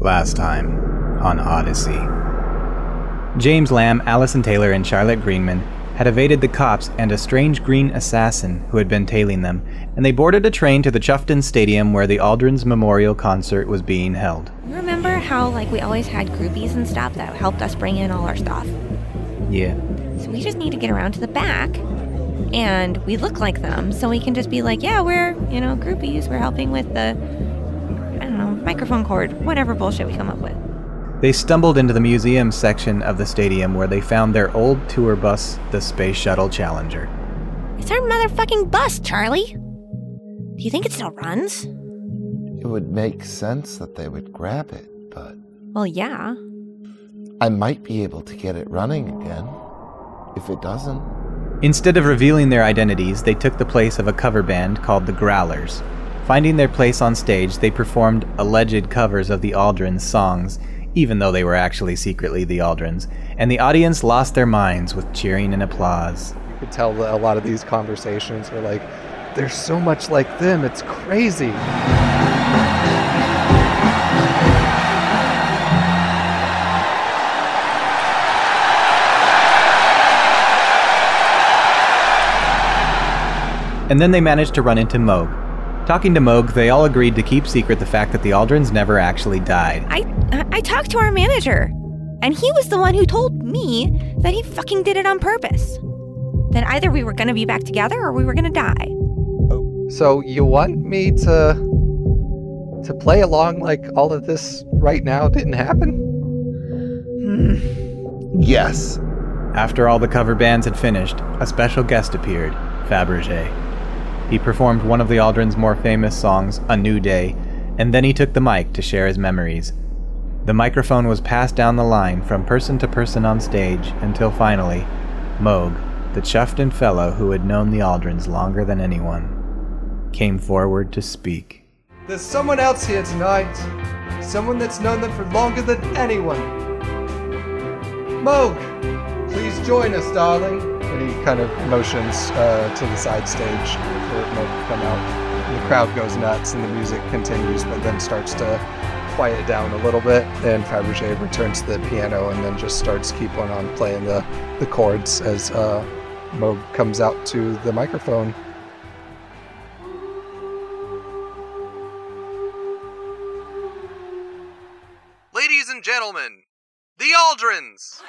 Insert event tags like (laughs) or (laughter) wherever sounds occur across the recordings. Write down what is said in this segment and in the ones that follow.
Last time on Odyssey. James Lamb, Allison Taylor, and Charlotte Greenman had evaded the cops and a strange green assassin who had been tailing them, and they boarded a train to the Chufton Stadium where the Aldrin's Memorial Concert was being held. Remember how like we always had groupies and stuff that helped us bring in all our stuff? Yeah. So we just need to get around to the back and we look like them so we can just be like, yeah, we're, you know, groupies. We're helping with the I don't know, microphone cord, whatever bullshit we come up with. They stumbled into the museum section of the stadium where they found their old tour bus, the Space Shuttle Challenger. It's our motherfucking bus, Charlie. Do you think it still runs? It would make sense that they would grab it, but Well, yeah. I might be able to get it running again. If it doesn't, Instead of revealing their identities, they took the place of a cover band called the Growlers. Finding their place on stage, they performed alleged covers of the Aldrins songs, even though they were actually secretly the Aldrins, and the audience lost their minds with cheering and applause. You could tell that a lot of these conversations were like, they're so much like them, it's crazy. And then they managed to run into Moog. Talking to Moog, they all agreed to keep secret the fact that the Aldrins never actually died. I I talked to our manager, and he was the one who told me that he fucking did it on purpose. That either we were gonna be back together or we were gonna die. So you want me to to play along like all of this right now didn't happen? Hmm. yes. After all the cover bands had finished, a special guest appeared, Fabergé. He performed one of the Aldrin's more famous songs, A New Day, and then he took the mic to share his memories. The microphone was passed down the line from person to person on stage until finally, Moog, the Chufton fellow who had known the Aldrins longer than anyone, came forward to speak. There's someone else here tonight. Someone that's known them for longer than anyone. Moog, please join us, darling. And he kind of motions uh, to the side stage Mo come out. The crowd goes nuts and the music continues, but then starts to quiet down a little bit. And Fabergé returns to the piano and then just starts keeping on, on playing the, the chords as uh, Moog comes out to the microphone. Ladies and gentlemen, the Aldrins!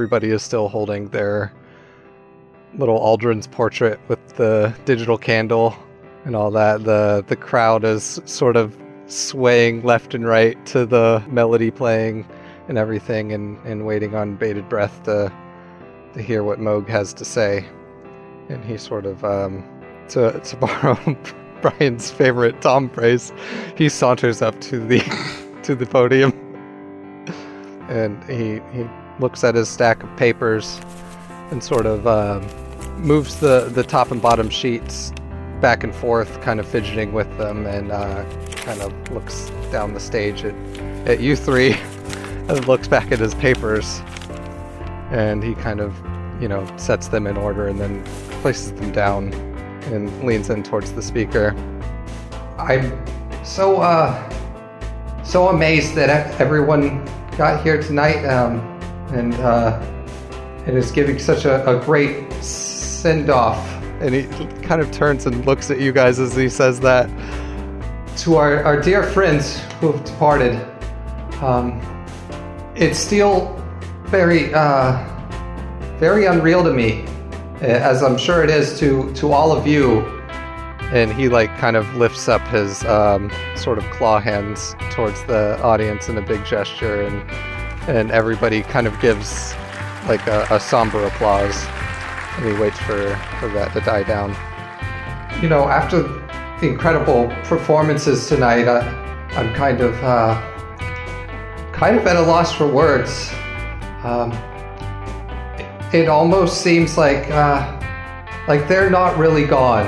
Everybody is still holding their little Aldrin's portrait with the digital candle and all that. The the crowd is sort of swaying left and right to the melody playing and everything and, and waiting on bated breath to to hear what Moog has to say. And he sort of um, to to (laughs) borrow Brian's favorite Tom phrase, he saunters up to the (laughs) to the podium and he he looks at his stack of papers and sort of uh, moves the, the top and bottom sheets back and forth, kind of fidgeting with them, and uh, kind of looks down the stage at, at you three (laughs) and looks back at his papers. And he kind of, you know, sets them in order and then places them down and leans in towards the speaker. I'm so, uh, so amazed that everyone got here tonight. Um, and uh, and is giving such a, a great send off. And he kind of turns and looks at you guys as he says that. To our, our dear friends who have departed, um, it's still very, uh, very unreal to me, as I'm sure it is to, to all of you, and he like kind of lifts up his um, sort of claw hands towards the audience in a big gesture, and and everybody kind of gives like a, a somber applause, and he waits for for that to die down. You know, after the incredible performances tonight, I, I'm kind of, uh, kind of at a loss for words. Um, it, it almost seems like, uh, like they're not really gone.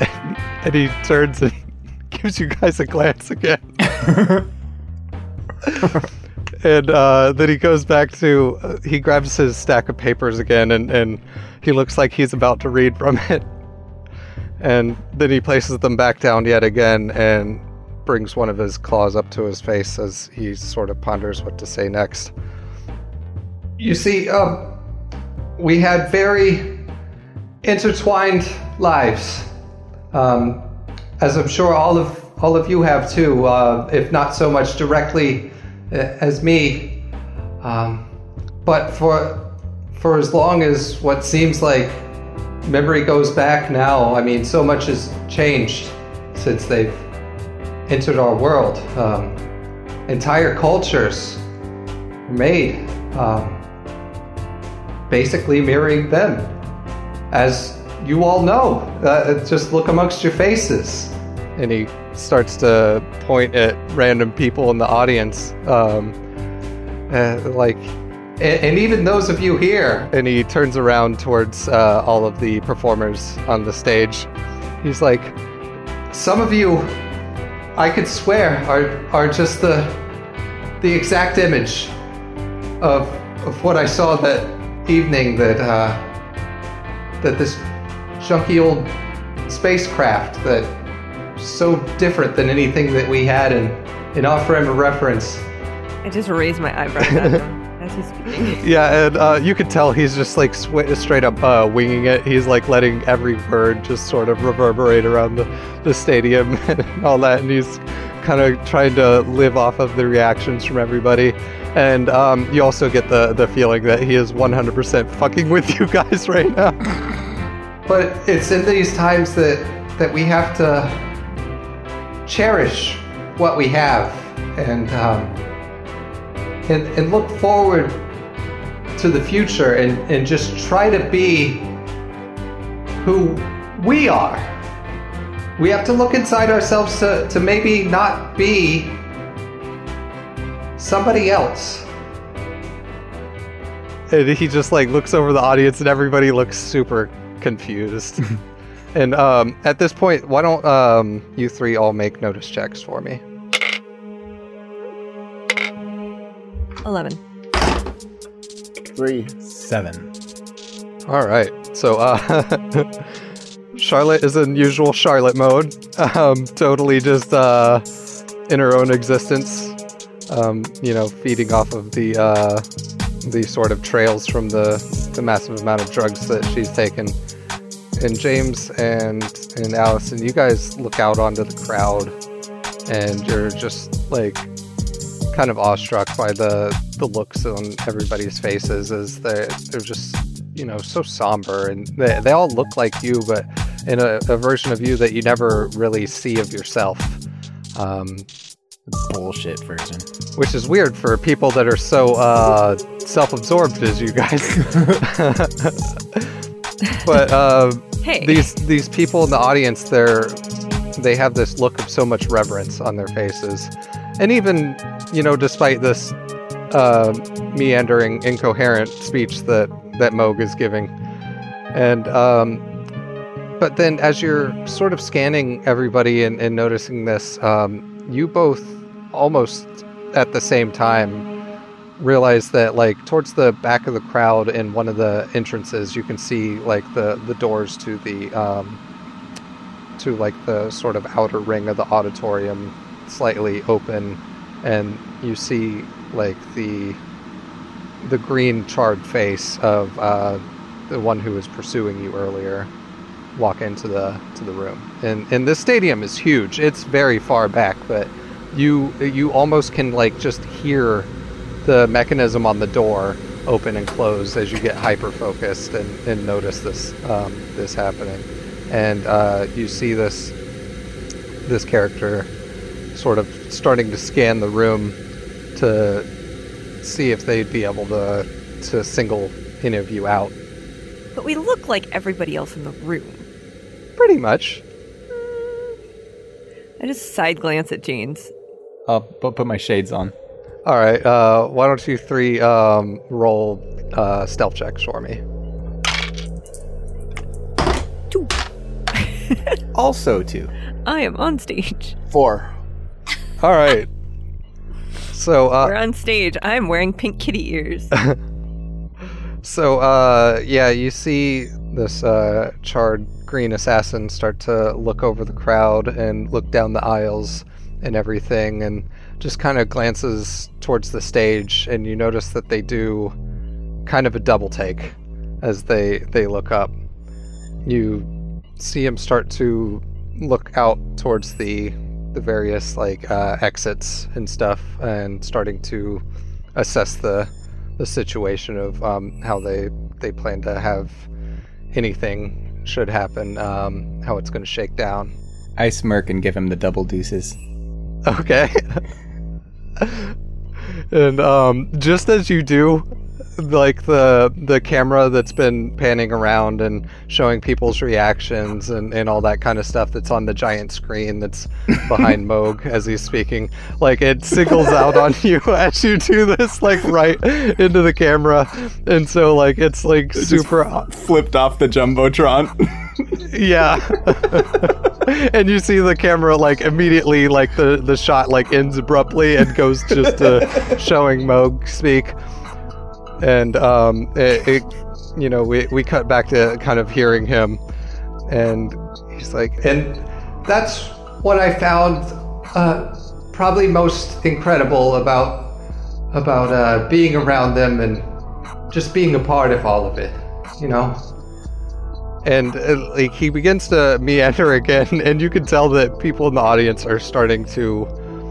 (laughs) And he turns and (laughs) gives you guys a glance again. (laughs) and uh, then he goes back to uh, he grabs his stack of papers again and, and he looks like he's about to read from it. And then he places them back down yet again and brings one of his claws up to his face as he sort of ponders what to say next. You see, um, we had very intertwined lives, um, as I'm sure all of all of you have too, uh, if not so much directly as me. Um, but for for as long as what seems like memory goes back now, I mean, so much has changed since they've entered our world. Um, entire cultures were made. Um, basically mirroring them. As you all know, uh, just look amongst your faces. and he starts to point at random people in the audience um, uh, like And, and even those of you here, and he turns around towards uh, all of the performers on the stage. He's like some of you, I could swear, are, are just the, the exact image of, of what I saw that evening that, uh, that this junky old spacecraft that so different than anything that we had in, in our frame of reference. I just raised my eyebrows at him (laughs) as he's speaking. yeah and uh, you could tell he's just like sw- straight up uh, winging it he's like letting every word just sort of reverberate around the, the stadium (laughs) and all that and he's kind of trying to live off of the reactions from everybody and um, you also get the, the feeling that he is 100% fucking with you guys (laughs) right now But it's in these times that that we have to cherish what we have and um, and, and look forward to the future and, and just try to be who we are. We have to look inside ourselves to, to maybe not be somebody else. and he just like looks over the audience and everybody looks super confused (laughs) and um, at this point why don't um, you three all make notice checks for me 11. Three. Seven. All right. So, uh, (laughs) Charlotte is in usual Charlotte mode. Um, totally just uh, in her own existence. Um, you know, feeding off of the uh, the sort of trails from the the massive amount of drugs that she's taken. And James and and Allison, you guys look out onto the crowd, and you're just like kind of awestruck by the the looks on everybody's faces as they they're just you know so somber and they, they all look like you but in a, a version of you that you never really see of yourself um, Bullshit version. which is weird for people that are so uh, self-absorbed as you guys (laughs) (laughs) but uh, Hey. these these people in the audience they're they have this look of so much reverence on their faces and even you know despite this uh, meandering incoherent speech that that Moog is giving and um, but then as you're sort of scanning everybody and, and noticing this um, you both almost at the same time realize that like towards the back of the crowd in one of the entrances you can see like the the doors to the um to like the sort of outer ring of the auditorium slightly open and you see like the the green charred face of uh the one who was pursuing you earlier walk into the to the room. And and this stadium is huge. It's very far back but you you almost can like just hear the mechanism on the door open and close as you get hyper focused and, and notice this um, this happening and uh, you see this this character sort of starting to scan the room to see if they'd be able to to single any of you out. But we look like everybody else in the room. Pretty much. I just side glance at James. I'll pu- put my shades on. All right. Uh, why don't you three um, roll uh, stealth checks for me? Two. (laughs) Also, two. I am on stage. Four. All right. So uh, We're on stage. I'm wearing pink kitty ears. (laughs) So, uh, yeah, you see this uh, charred green assassin start to look over the crowd and look down the aisles and everything, and just kind of glances towards the stage, and you notice that they do kind of a double take as they they look up. You see him start to look out towards the the various like uh, exits and stuff, and starting to assess the the situation of um, how they they plan to have anything should happen, um, how it's going to shake down. I smirk and give him the double deuces. Okay. (laughs) and um, just as you do, like the the camera that's been panning around and showing people's reactions and, and all that kind of stuff that's on the giant screen that's (laughs) behind Moog as he's speaking, like it singles out on (laughs) you as you do this, like right into the camera, and so like it's like super Flipped off the jumbotron. yeah. (laughs) (laughs) and you see the camera like immediately like the the shot like ends abruptly and goes just to (laughs) showing Moog speak. And um it, it you know, we we cut back to kind of hearing him and he's like And that's what I found uh, probably most incredible about about uh, being around them and just being a part of all of it. You know, and uh, like he begins to meander again (laughs) and you can tell that people in the audience are starting to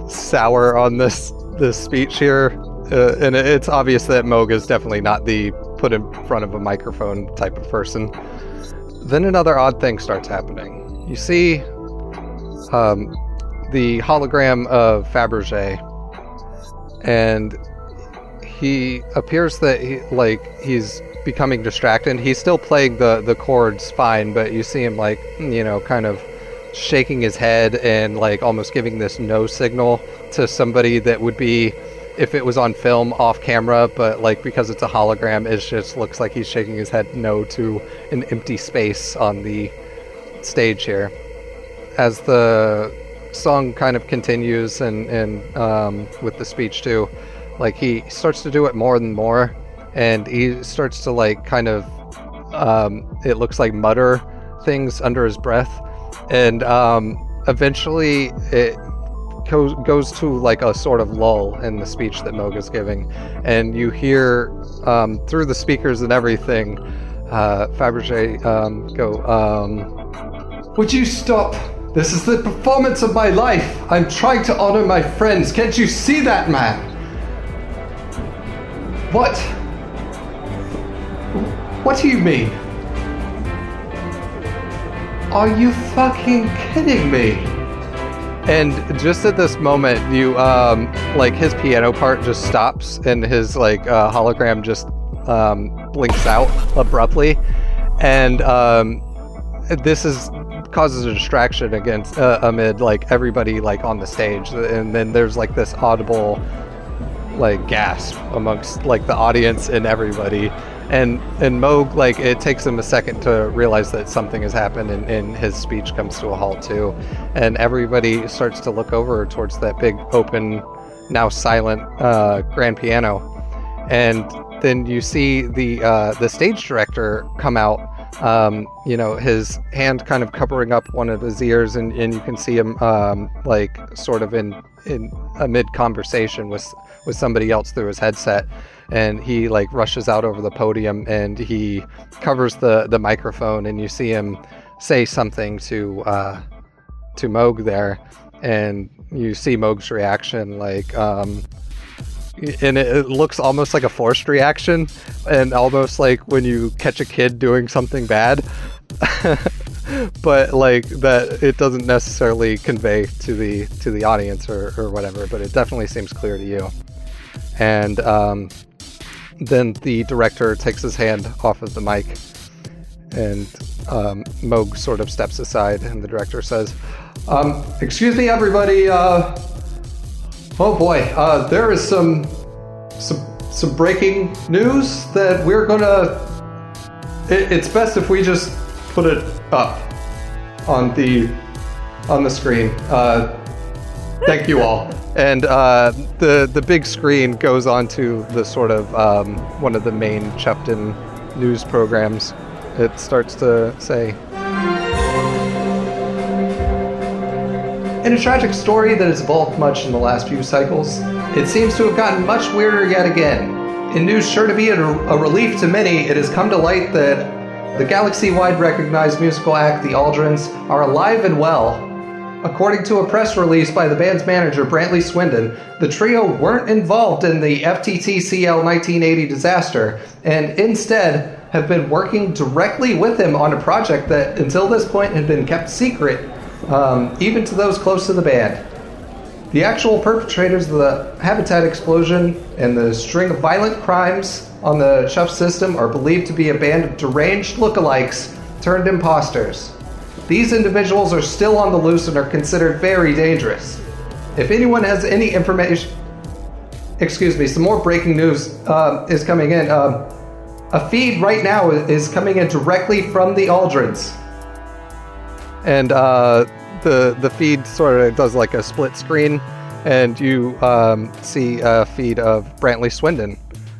sour on this this speech here. Uh, and it's obvious that Moog is definitely not the put in front of a microphone type of person. Then another odd thing starts happening. You see um, the hologram of Fabergé and he appears that he like he's becoming distracted. He's still playing the the chords fine, but you see him like you know kind of shaking his head and like almost giving this no signal to somebody that would be if it was on film off camera, but like because it's a hologram, it just looks like he's shaking his head no to an empty space on the stage here. As the song kind of continues and and um, with the speech too, like he starts to do it more and more, and he starts to like kind of um, it looks like mutter things under his breath, and um, eventually it goes goes to like a sort of lull in the speech that Moog is giving, and you hear um, through the speakers and everything, uh, Fabergé um, go. Um, would you stop? This is the performance of my life. I'm trying to honor my friends. Can't you see that, man? What? What do you mean? Are you fucking kidding me? And just at this moment, you um, like his piano part just stops, and his like uh, hologram just um, blinks out abruptly, and um, this is causes a distraction against uh, amid like everybody like on the stage, and then there's like this audible like gasp amongst like the audience and everybody. And and Moog like it takes him a second to realize that something has happened and, and his speech comes to a halt too. And everybody starts to look over towards that big open now silent uh, grand piano. And then you see the uh, the stage director come out um, you know, his hand kind of covering up one of his ears, and, and you can see him um, like sort of in in a mid conversation with with somebody else through his headset, and he like rushes out over the podium and he covers the the microphone, and you see him say something to uh, to Moog there, and you see Moog's reaction like. Um, and it, it looks almost like a forced reaction and almost like when you catch a kid doing something bad (laughs) but like that it doesn't necessarily convey to the to the audience or, or whatever but it definitely seems clear to you and um, then the director takes his hand off of the mic and um, Moog sort of steps aside and the director says Um, excuse me, everybody. Uh, oh boy, uh, there is some some some breaking news that we're gonna. It, it's best if we just put it up on the on the screen. Uh, thank you all. and uh, the the big screen goes on to the sort of um, one of the main Chepton news programs. It starts to say, In a tragic story that has evolved much in the last few cycles, it seems to have gotten much weirder yet again. In news sure to be a, a relief to many, it has come to light that the galaxy wide recognized musical act, the Aldrins, are alive and well. According to a press release by the band's manager, Brantley Swindon, the trio weren't involved in the FTT CL 1980 disaster, and instead have been working directly with him on a project that, until this point, had been kept secret um, even to those close to the band. The actual perpetrators of the habitat explosion and the string of violent crimes on the Chuff system are believed to be a band of deranged lookalikes turned imposters. These individuals are still on the loose and are considered very dangerous. If anyone has any information, excuse me, some more breaking news uh, is coming in. Um, a feed right now is coming in directly from the Aldrins. and uh, the the feed sort of does like a split screen, and you um, see a feed of Brantley Swindon,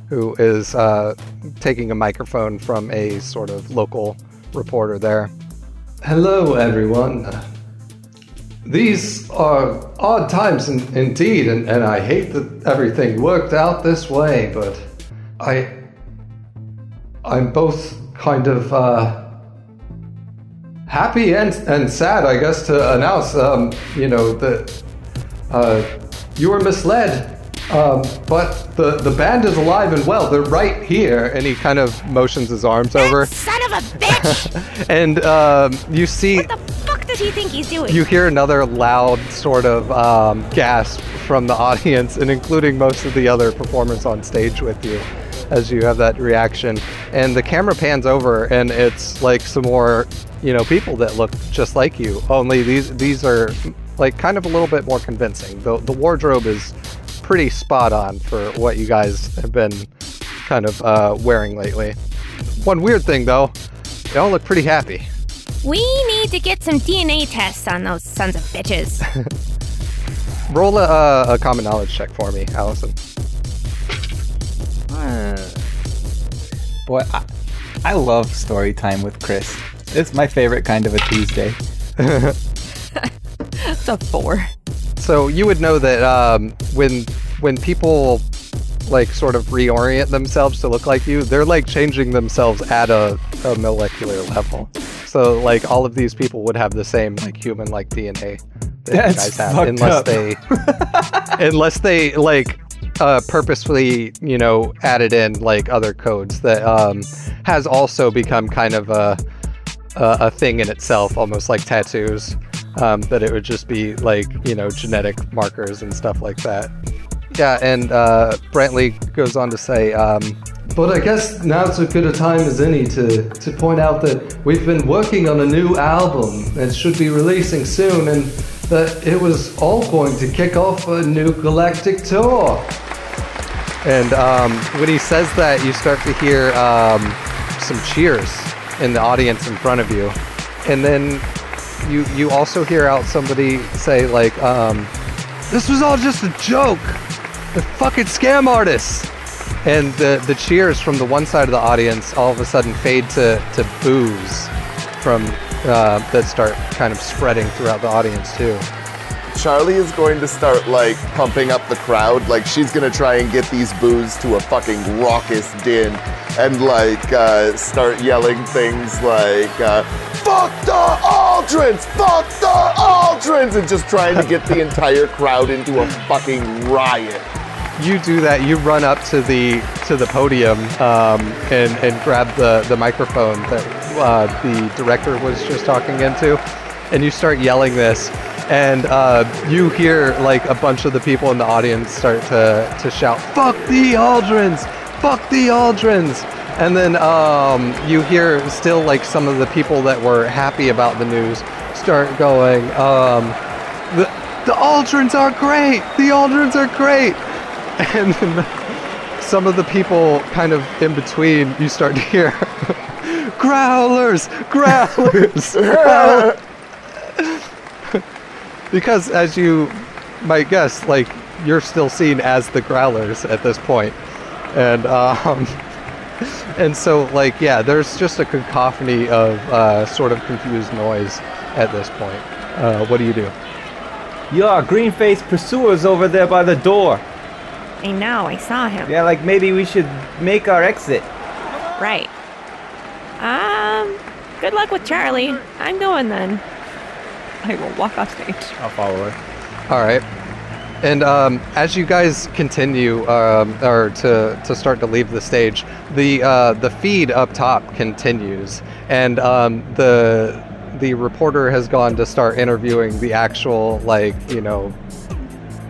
who is uh, taking a microphone from a sort of local reporter there. Hello, everyone. These are odd times in, indeed, and, and I hate that everything worked out this way, but I. I'm both kind of uh, happy and, and sad, I guess, to announce, um, you know, that uh, you were misled. Um, but the, the band is alive and well. They're right here. And he kind of motions his arms over, Son of a bitch! (laughs) and um, you see what the fuck does he think he's doing? you hear another loud sort of um, gasp from the audience, and including most of the other performers on stage with you, as you have that reaction. And the camera pans over, and it's like some more, you know, people that look just like you. Only these these are like kind of a little bit more convincing. The the wardrobe is pretty spot on for what you guys have been kind of uh, wearing lately. One weird thing though, they all look pretty happy. we need to get some DNA tests on those sons of bitches. (laughs) Roll a, uh, a common knowledge check for me, Allison. Boy, I, I love story time with Chris. It's my favorite kind of a Tuesday. (laughs) (laughs) It's a four. So you would know that um, when when people like sort of reorient themselves to look like you, they're like changing themselves at a, a molecular level. So like all of these people would have the same like human like DNA that That's you guys have, unless up. they (laughs) unless they like uh, purposefully you know added in like other codes that um, has also become kind of a a, a thing in itself, almost like tattoos. Um, that it would just be like you know genetic markers and stuff like that. Yeah, and uh, Brantley goes on to say, um, But I guess now's as good a time as any to, to point out that we've been working on a new album that should be releasing soon, and that it was all going to kick off a new galactic tour. and um, when he says that, you start to hear um, some cheers in the audience in front of you, and then you you also hear out somebody say like, um, "This was all just a joke. They're fucking scam artists." And the the cheers from the one side of the audience all of a sudden fade to to boos from uh, that start kind of spreading throughout the audience too. Charlie is going to start like pumping up the crowd. Like she's gonna try and get these boos to a fucking raucous din, and like uh, start yelling things like uh, "Fuck the Aldrins! Fuck the Aldrins!" and just trying to get the entire crowd into a fucking riot. you do that you run up to the to the podium um, and and grab the the microphone that uh, the director was just talking into, and you start yelling this, and uh, you hear like a bunch of the people in the audience start to to shout, "Fuck the Aldrins! Fuck the Aldrins!" And then um, you hear still like some of the people that were happy about the news start going, um, "The the Aldrins are great! The Aldrins are great!" (laughs) And then (laughs) some of the people kind of in between, you start to hear, (laughs) "Growlers! Growlers!" growlers." because as you might guess, like you're still seen as the growlers at this point, and um, (laughs) and so like yeah, there's just a cacophony of uh, sort of confused noise at this point. Uh, what do you do? Yeah, green faced pursuers over there by the door. I know, I saw him. Yeah, like maybe we should make our exit. Right. Um, good luck with Charlie. I'm going then. I will walk off stage. I'll follow her. All right. And um, as you guys continue, um, or to, to start to leave the stage, the uh, the feed up top continues, and um, the the reporter has gone to start interviewing the actual like you know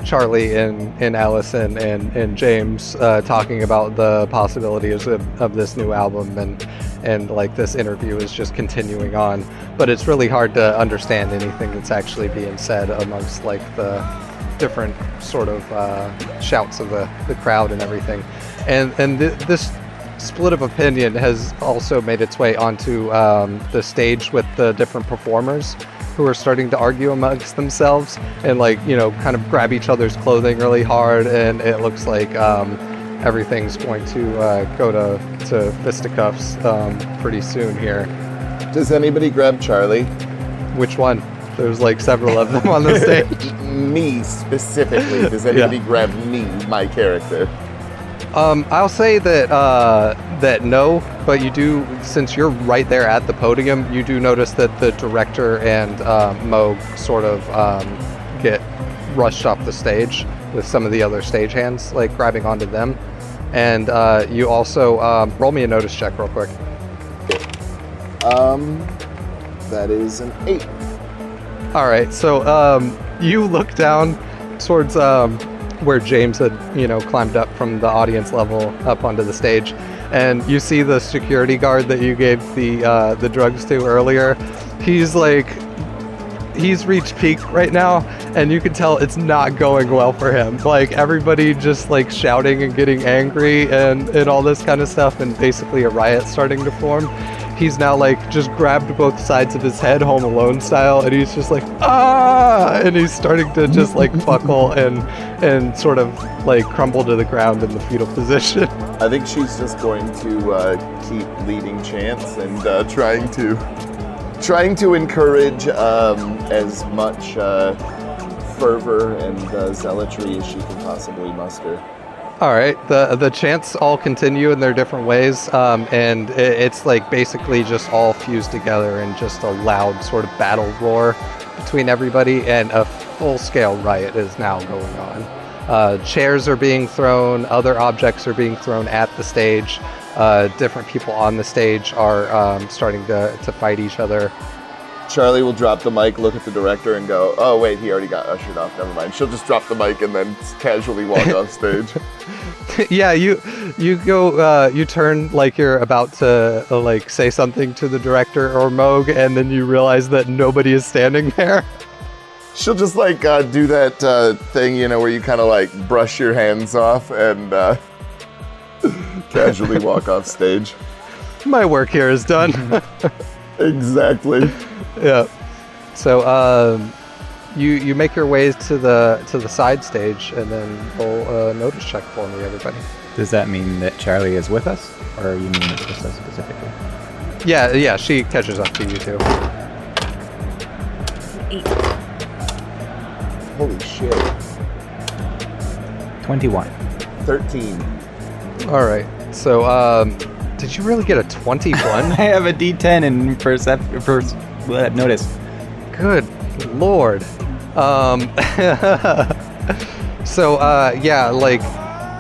Charlie and, and Allison and, and James uh, talking about the possibilities of, of this new album and and like this interview is just continuing on. But it's really hard to understand anything that's actually being said amongst like the different sort of uh, shouts of the, the crowd and everything. And and th- this split of opinion has also made its way onto um, the stage with the different performers who are starting to argue amongst themselves and like you know kind of grab each other's clothing really hard. And it looks like um, everything's going to uh, go to, to fisticuffs um, pretty soon here. Does anybody grab Charlie? which one there's like several of them on the (laughs) stage me specifically. Does anybody grab me, my character? Um, I'll say that uh, that no, but you do since you're right there at the podium. You do notice that the director and uh, Moog sort of um, get rushed off the stage with some of the other stagehands like grabbing onto them, and uh, you also um, roll me a notice check real quick. Um, that is an eight. All right, so um, you look down towards um, where James had, you know, climbed up from the audience level up onto the stage, and you see the security guard that you gave the uh, the drugs to earlier. He's like, he's reached peak right now, and you can tell it's not going well for him. Like everybody just like shouting and getting angry and and all this kind of stuff, and basically a riot starting to form he's now like just grabbed both sides of his head home alone style and he's just like ah and he's starting to just like (laughs) buckle and and sort of like crumble to the ground in the fetal position (laughs) I think she's just going to uh, keep leading chants and uh, trying to trying to encourage um, as much uh, fervor and uh, zealotry as she can possibly muster. All right the the chants all continue in their different ways um, and it, it's like basically just all fused together in just a loud sort of battle roar between everybody and a full scale riot is now going on. Uh, chairs are being thrown other objects are being thrown at the stage uh, different people on the stage are um, starting to, to fight each other Charlie will drop the mic, look at the director, and go, "Oh wait, he already got ushered off. Never mind." She'll just drop the mic and then casually walk off stage. (laughs) yeah, you you go uh, you turn like you're about to uh, like say something to the director or Moog, and then you realize that nobody is standing there. (laughs) She'll just like uh, do that uh, thing, you know, where you kind of like brush your hands off and uh, (laughs) casually walk off stage. My work here is done. Exactly. (laughs) yeah. So um, you you make your ways to the to the side stage, and then roll a notice check for me, everybody. Does that mean that Charlie is with us, or you mean just us specifically? Yeah, yeah, she catches up to you too. Eight. Holy shit. 21. 13. All right. So, um, did you really get a twenty-one? (laughs) I have a D10 in percep- per- notice. Good lord. Um, (laughs) so uh, yeah, like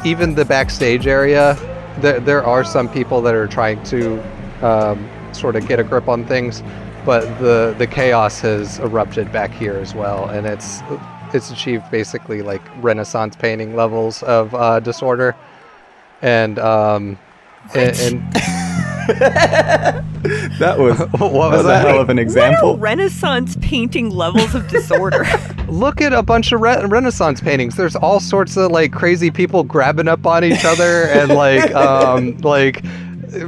even the backstage area, there there are some people that are trying to um, sort of get a grip on things. But the the chaos has erupted back here as well, and it's it's achieved basically like Renaissance painting levels of uh, disorder, and um, and, and (laughs) (laughs) That was (laughs) what was that a hell of an What are example. Renaissance painting levels of disorder? (laughs) Look at a bunch of re- Renaissance paintings. There's all sorts of like crazy people grabbing up on each other and like um like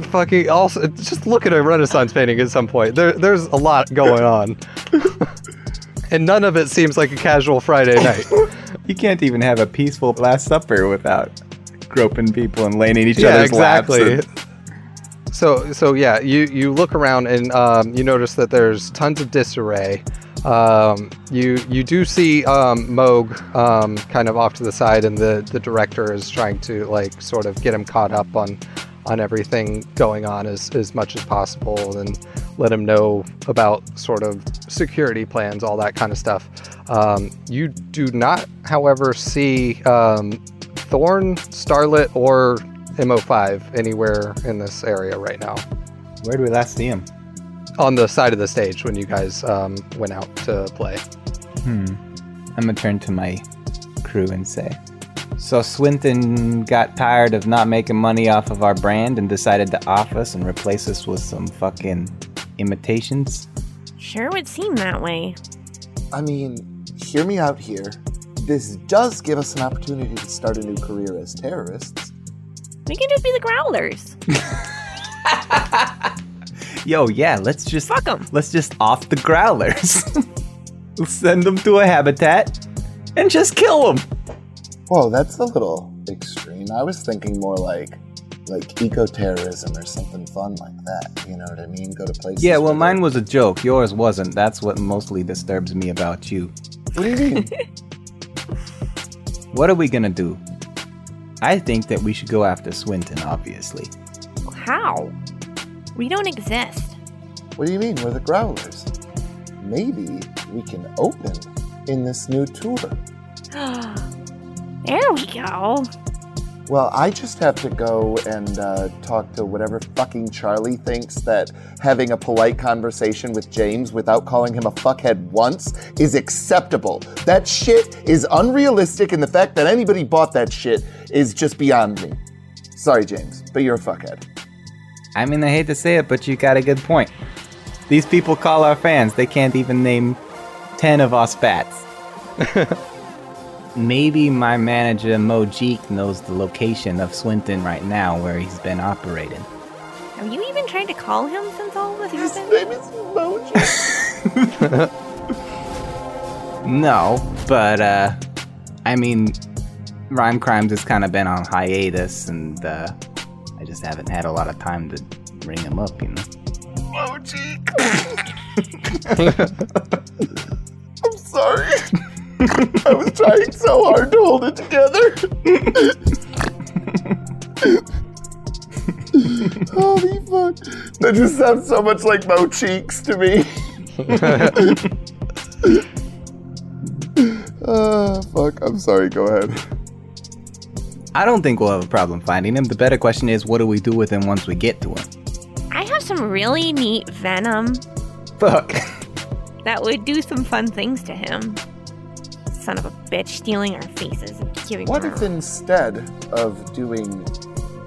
fucking also just look at a Renaissance painting at some point. There there's a lot going on. and none of it seems like a casual Friday night. You can't even have a peaceful Last Supper without groping people and laying in each yeah, other's exactly. laps. and- So so yeah, you you look around and um, you notice that there's tons of disarray. Um, you you do see um, Moog um, kind of off to the side, and the the director is trying to like sort of get him caught up on on everything going on as as much as possible, and let him know about sort of security plans, all that kind of stuff. Um, you do not, however, see um, Thorn, Starlet, or MO5 anywhere in this area right now. Where do we last see him? On the side of the stage when you guys um, went out to play. Hmm. I'm gonna turn to my crew and say. So Swinton got tired of not making money off of our brand and decided to off us and replace us with some fucking imitations. Sure would seem that way. I mean, hear me out here. This does give us an opportunity to start a new career as terrorists. We can just be the growlers. (laughs) Yo, yeah, let's just fuck them. let's just off the growlers. (laughs) we'll send them to a habitat and just kill them. Whoa, that's a little extreme. I was thinking more like like eco-terrorism or something fun like that. You know what I mean? Go to places. Yeah, well, mine was a joke. Yours wasn't. That's what mostly disturbs me about you. What do you mean? (laughs) What are we gonna do? I think that we should go after Swinton, obviously. How? We don't exist. what do you mean? We're the Growlers. Maybe we can open in this new tour. (gasps) there we go. Well, I just have to go and uh, talk to whatever fucking Charlie thinks that having a polite conversation with James without calling him a fuckhead once is acceptable. That shit is unrealistic, and the fact that anybody bought that shit is just beyond me. Sorry, James, but you're a fuckhead. I mean, I hate to say it, but you got a good point. These people call our fans. They can't even name 10 of us spats. (laughs) Maybe my manager, Mojeek, knows the location of Swinton right now where he's been operating. Have you even tried to call him since all this His happened? name is Mojo. (laughs) No, but, uh, I mean, Rhyme Crimes has kind of been on hiatus, and, uh, I just haven't had a lot of time to ring him up, you know? Mojeek. (laughs) I'm sorry. (laughs) I was trying so hard to hold it together. Holy fuck. That just sounds so much like Mo Cheeks to me. (laughs) Ah, fuck. I'm sorry. Go ahead. I don't think we'll have a problem finding him. The better question is, what do we do with him once we get to him? I have some really neat venom Fuck. that would do some fun things to him. Son of a bitch, stealing our faces and giving What them if instead of doing,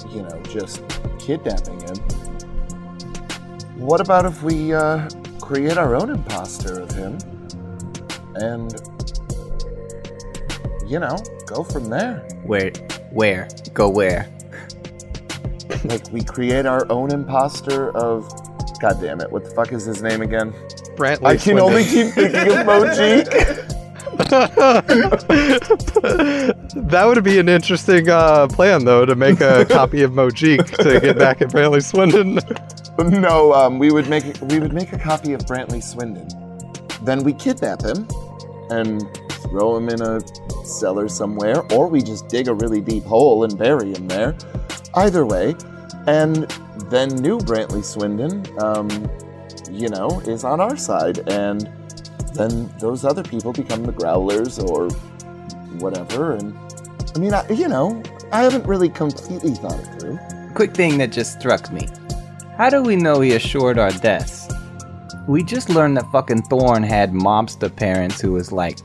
you know, just kidnapping him, what about if we uh, create our own imposter of him and, you know, go from there? Where? Where? Go where? (laughs) Like, we create our own imposter of. God damn it, what the fuck is his name again? Brantley I can Swindon. only keep thinking of Mojeek. (laughs) that would be an interesting uh, plan, though, to make a (laughs) copy of Mojeek to get back at Brantley Swindon. No, um, we would make we would make a copy of Brantley Swindon. Then we kidnap him and throw him in a cellar somewhere, or we just dig a really deep hole and bury him there. Either way, and then new Brantley Swindon, um, you know, is on our side, and then those other people become the Growlers or whatever. And I mean, I, you know, I haven't really completely thought it through. Quick thing that just struck me. How do we know he assured our deaths? We just learned that fucking Thorn had mobster parents who was like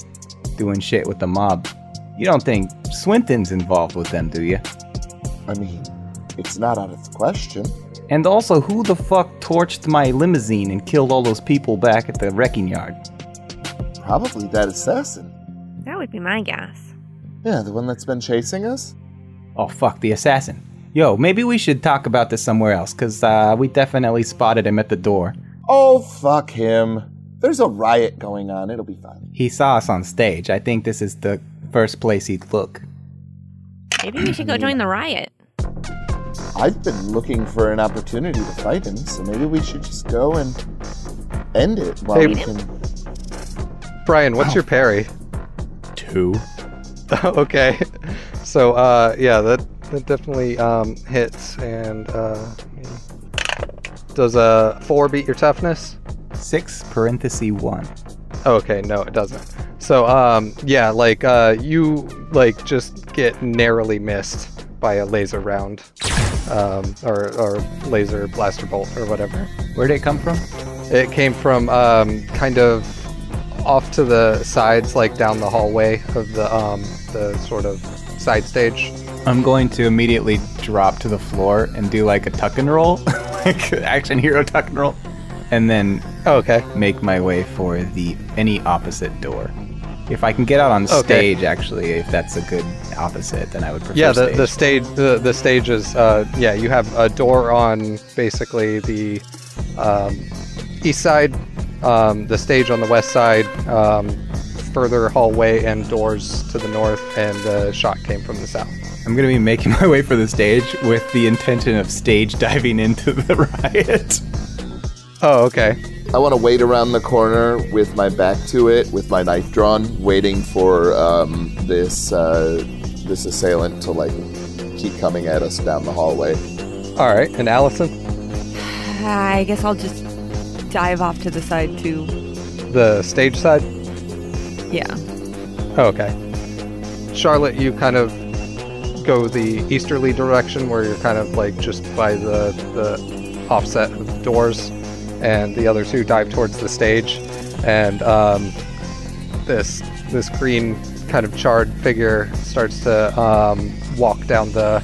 doing shit with the mob. You don't think Swinton's involved with them, do you? I mean, it's not out of the question. And also, who the fuck torched my limousine and killed all those people back at the wrecking yard? Probably that assassin. That would be my guess. Yeah, the one that's been chasing us? Oh, fuck, the assassin. Yo, maybe we should talk about this somewhere else, because uh, we definitely spotted him at the door. Oh, fuck him. There's a riot going on. It'll be fine. He saw us on stage. I think this is the first place he'd look. Maybe we should go join the riot. I've been looking for an opportunity to fight him, so maybe we should just go and end it while Hey- we can. Brian, what's your parry? Two. (laughs) okay. So uh yeah, that that definitely um hits and uh does a four beat your toughness? Six parenthesis one. Okay, no, it doesn't. So um yeah, like uh you like just get narrowly missed by a laser round. Um or or laser blaster bolt or whatever. Where did it come from? It came from um, kind of off to the sides, like down the hallway of the um, the sort of side stage. I'm going to immediately drop to the floor and do like a tuck and roll, (laughs) like action hero tuck and roll, and then Oh, okay. make my way for the any opposite door. If I can get out on Okay. stage, actually, if that's a good opposite, then I would prefer Yeah, the, stage. the stage the, the stage is uh, yeah. You have a door on basically the um, east side, um, the stage on the west side, um, further hallway and doors to the north, and the shot came from the south. I'm gonna be making my way for the stage with the intention of stage diving into the (laughs) riot. Oh, okay. I want to wait around the corner with my back to it, with my knife drawn, waiting for um, this uh, this assailant to like keep coming at us down the hallway. All right, and Allison, (sighs) I guess I'll just dive off to the side too. the stage side. Yeah. Oh, okay. Charlotte, you kind of go the easterly direction where you're kind of like just by the, the offset of the doors, and the other two dive towards the stage. And um, this this green kind of charred figure starts to um, walk down the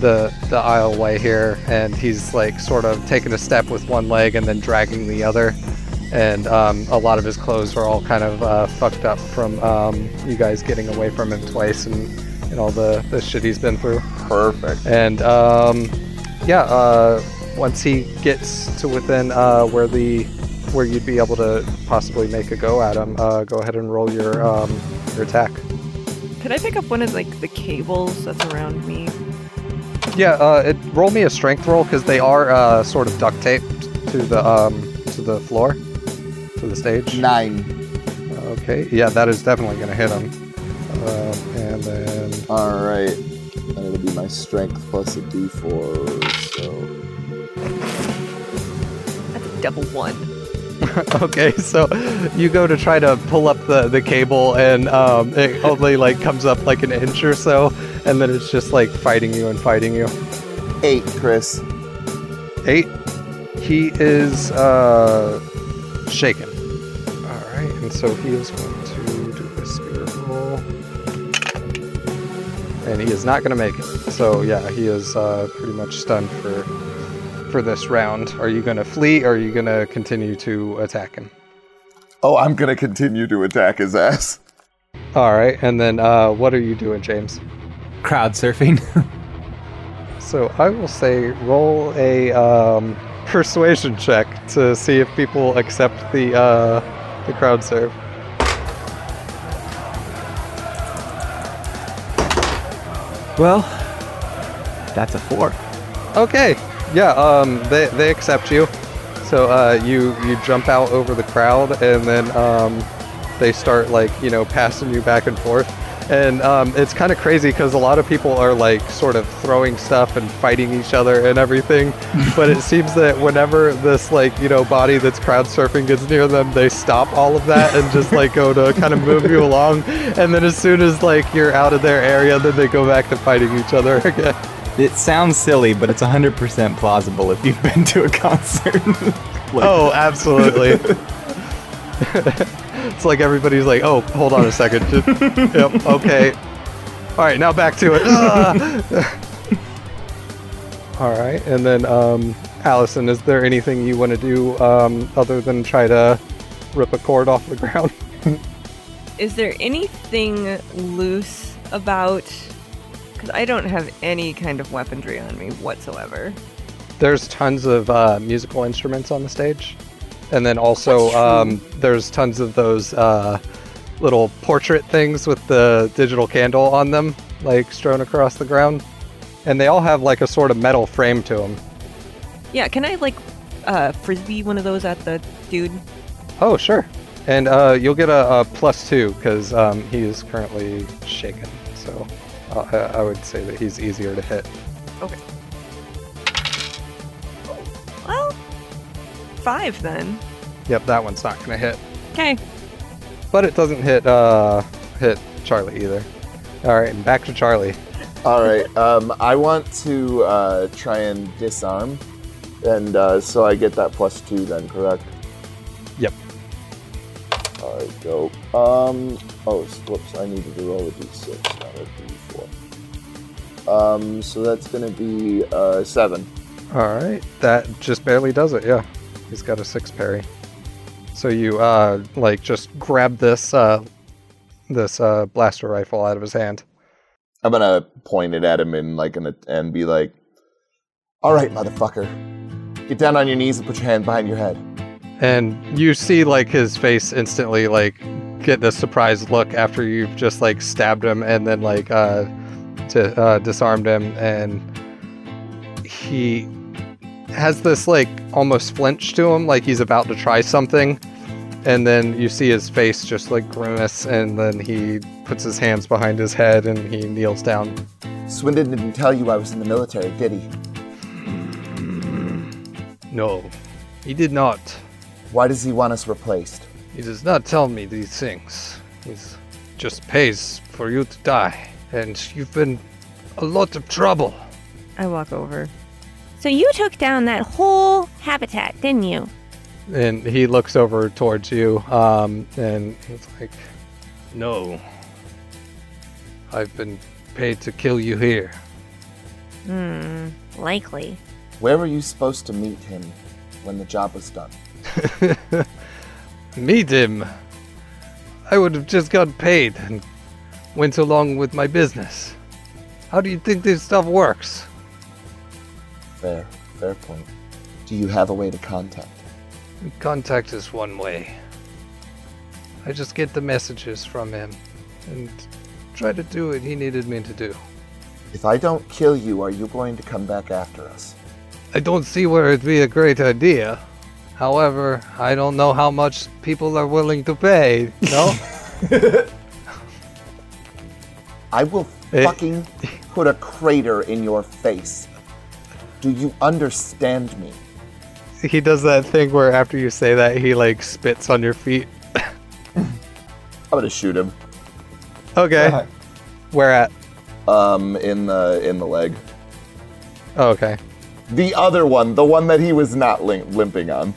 the the aisle way here, and he's like sort of taking a step with one leg and then dragging the other and um, a lot of his clothes are all kind of uh, fucked up from um, you guys getting away from him twice and, and all the, the shit he's been through. Perfect. And um, yeah, uh, once he gets to within uh, where the where you'd be able to possibly make a go at him, uh, go ahead and roll your um, your attack. Could I pick up one of like the cables that's around me? Yeah, uh, it, roll me a strength roll because they are uh, sort of duct taped to the um, to the floor, to the stage. Nine. Okay, yeah, that is definitely going to hit him. Um, and then, All right. And it'll be my strength plus a d4. So That's a double one. (laughs) okay, so you go to try to pull up the, the cable, and um, it only like comes up like an inch or so, and then it's just like fighting you and fighting you. eight, Chris. Eight. He is uh, shaken. All right, and so he is going to do a spirit roll, and he is not going to make it. So yeah, he is uh, pretty much stunned for for this round. Are you going to flee, or are you going to continue to attack him? Oh, I'm gonna continue to attack his ass. All right, and then uh, what are you doing, James? Crowd surfing. (laughs) So I will say roll a um, persuasion check to see if people accept the uh, the crowd serve. well, that's a four. Okay, yeah, um, they they accept you. So uh, you you jump out over the crowd, and then um, they start like you know passing you back and forth. And um, it's kind of crazy because a lot of people are like sort of throwing stuff and fighting each other and everything. (laughs) but it seems that whenever this like you know body that's crowd surfing gets near them, they stop all of that and just like go to kind of move you along. And then as soon as like you're out of their area, then they go back to fighting each other (laughs) again. It sounds silly, but it's 100% plausible if you've been to a concert. (laughs) Like, Oh, absolutely. It's like everybody's like, oh, hold on a second. Just, (laughs) yep, okay. All right, now back to it. Ah! (laughs) (laughs) All right, and then um, Allison, is there anything you want to do um, other than try to rip a cord off the ground? Is there anything loose about? Because I don't have any kind of weaponry on me whatsoever. There's tons of uh, musical instruments on the stage, and then also um, there's tons of those uh, little portrait things with the digital candle on them, like strewn across the ground, and they all have like a sort of metal frame to them. Yeah, can I like uh, frisbee one of those at the dude? Oh, sure. And uh, you'll get a, a plus two because um, he is currently shaken. So uh, I, I would say that he's easier to hit. Okay. Five then. Yep, that one's not gonna hit. Okay. But it doesn't hit uh, hit Charlie either. All right, and back to Charlie. All right. Um, I want to uh, try and disarm, and uh, so I get that plus two. Then correct. Yep. All right. Go. Um. Oh, whoops! I needed to roll a d6, not a d4. Um. So that's gonna be uh, seven. All right, that just barely does it. Yeah, he's got a six parry. So you uh like just grab this uh this uh blaster rifle out of his hand. I'm gonna point it at him and like and, and be like, "All right, motherfucker, get down on your knees and put your hand behind your head." And you see like his face instantly like get this surprised look after you've just like stabbed him and then like uh to uh disarmed him and he has this like almost flinch to him like he's about to try something and then you see his face just like grimace and then he puts his hands behind his head and he kneels down Swindon didn't tell you I was in the military, did he? no he did not Why does he want us replaced? He does not tell me these things. He just pays for you to die. And you've been a lot of trouble. I walk over. So you took down that whole habitat, didn't you? And he looks over towards you, um, and he's like, No. I've been paid to kill you here. Hmm, likely. Where were you supposed to meet him when the job was done? (laughs) Meet him. I would have just got paid and went along with my business. How do you think this stuff works? Fair, fair point. Do you have a way to contact him? Contact is one way. I just get the messages from him and try to do what he needed me to do. If I don't kill you, are you going to come back after us? I don't see where it'd be a great idea. However, I don't know how much people are willing to pay. No? (laughs) (laughs) I will Eh. fucking put a crater in your face. Do you understand me? he does that thing where after you say that, he like spits on your feet. I'm gonna shoot him. Okay. Where at? Um, in the in the leg. Oh, okay. The other one, the one that he was not lim- limping on.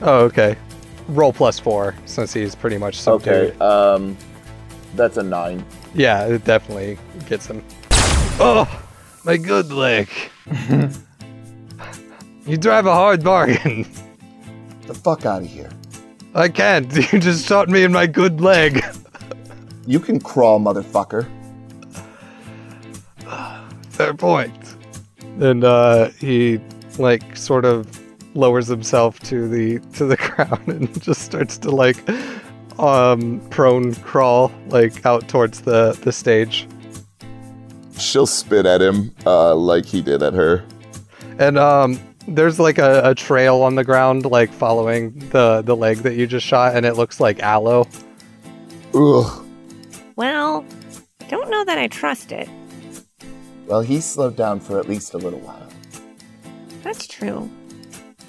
Oh, okay. Roll plus four since he's pretty much subdued. Okay. Um, that's a nine. Yeah, it definitely gets him. Oh, my good leg. (laughs) you drive a hard bargain. The fuck out of here. I can't. (laughs) You just shot me in my good leg. You can crawl, motherfucker. (sighs) Fair point. And uh, he like sort of lowers himself to the to the (laughs) ground and just starts to like um prone crawl like out towards the the stage. She'll spit at him, uh, like he did at her. And um there's like a, a trail on the ground like following the the leg that you just shot and it looks like aloe. Ugh. Well, don't know that I trust it. Well, he slowed down for at least a little while. That's true.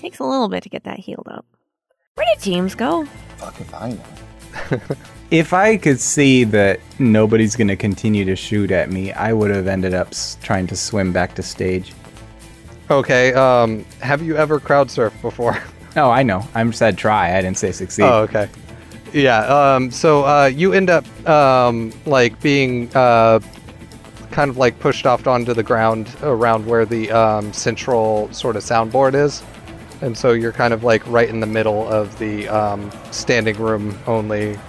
Takes a little bit to get that healed up. Where did James go? Fuck if I know. (laughs) If I could see that nobody's going to continue to shoot at me, I would have ended up s- trying to swim back to stage. Okay. Um, have you ever crowd surfed before? (laughs) Oh, I know. I said try. I didn't say succeed. Oh, okay. Yeah. Um, so uh, you end up um, like being uh, kind of like pushed off onto the ground around where the um, central sort of soundboard is, and so you're kind of like right in the middle of the um, standing room only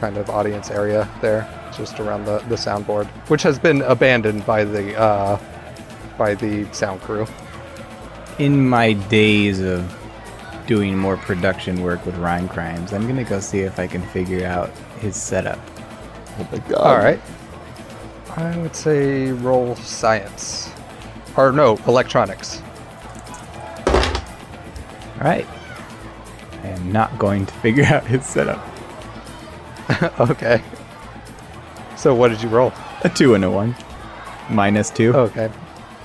kind of audience area there, just around the the soundboard, which has been abandoned by the uh, by the sound crew. In my days of doing more production work with Rhyme Crimes, I'm going to go see if I can figure out his setup. Oh my god. All right. I would say roll science. Or no, electronics. All right. I am not going to figure (laughs) out his setup. (laughs) okay. So what did you roll? A two and a one. Minus two. Okay.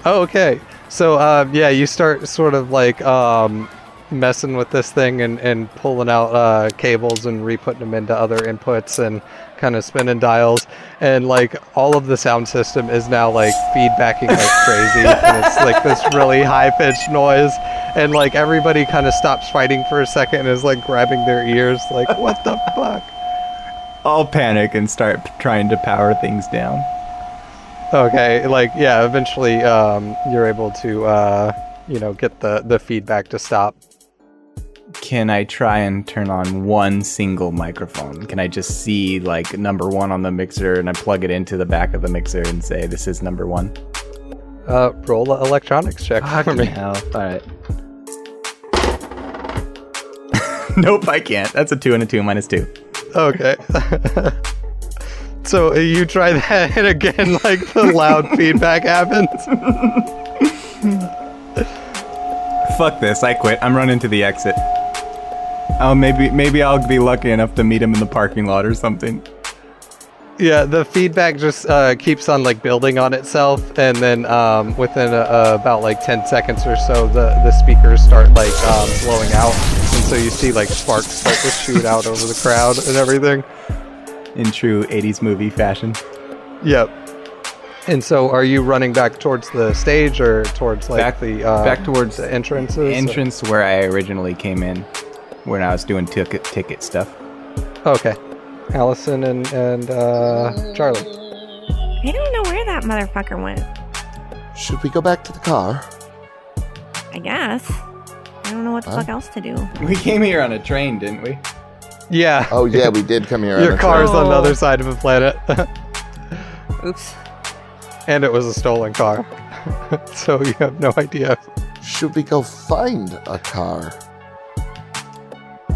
Oh, okay. So um, yeah, you start sort of like um, messing with this thing and, and pulling out uh, cables and re-putting them into other inputs and kind of spinning dials. And like all of the sound system is now like feedbacking like crazy. (laughs) And it's like this really high pitched noise. And like everybody kind of stops fighting for a second and is like grabbing their ears like what the fuck? I'll panic and start trying to power things down. Okay, like yeah, eventually um, you're able to uh, you know get the the feedback to stop. Can I try and turn on one single microphone? Can I just see like number one on the mixer and I plug it into the back of the mixer and say this is number one? Uh, roll a electronics check for me. Hell, all right. (laughs) nope, I can't. That's a two and a two minus two. Okay. (laughs) so uh, you try (laughs) that and again, like the loud feedback happens. Fuck this! I quit. I'm running to the exit. Oh, maybe maybe I'll be lucky enough to meet him in the parking lot or something. Yeah, the feedback just uh, keeps on like building on itself, and then um, within uh, about like ten seconds or so, the the speakers start like um, blowing out, and so you see like sparks start to shoot out over the crowd and everything. In true '80s movie fashion. Yep. And so, are you running back towards the stage or towards like Back- the uh, back towards the entrances? Entrance where I originally came in, when I was doing ticket ticket stuff. Okay. Allison and and uh, Charlie. I don't know where that motherfucker went. Should we go back to the car? I guess. I don't know what the Huh? fuck else to do. We came here on a train, didn't we? Yeah. Oh yeah, we did come here. Your a car's train. on the Oh. other side of the planet, (laughs) Oops. and it was a stolen car, (laughs) so you have no idea. Should we go find a car?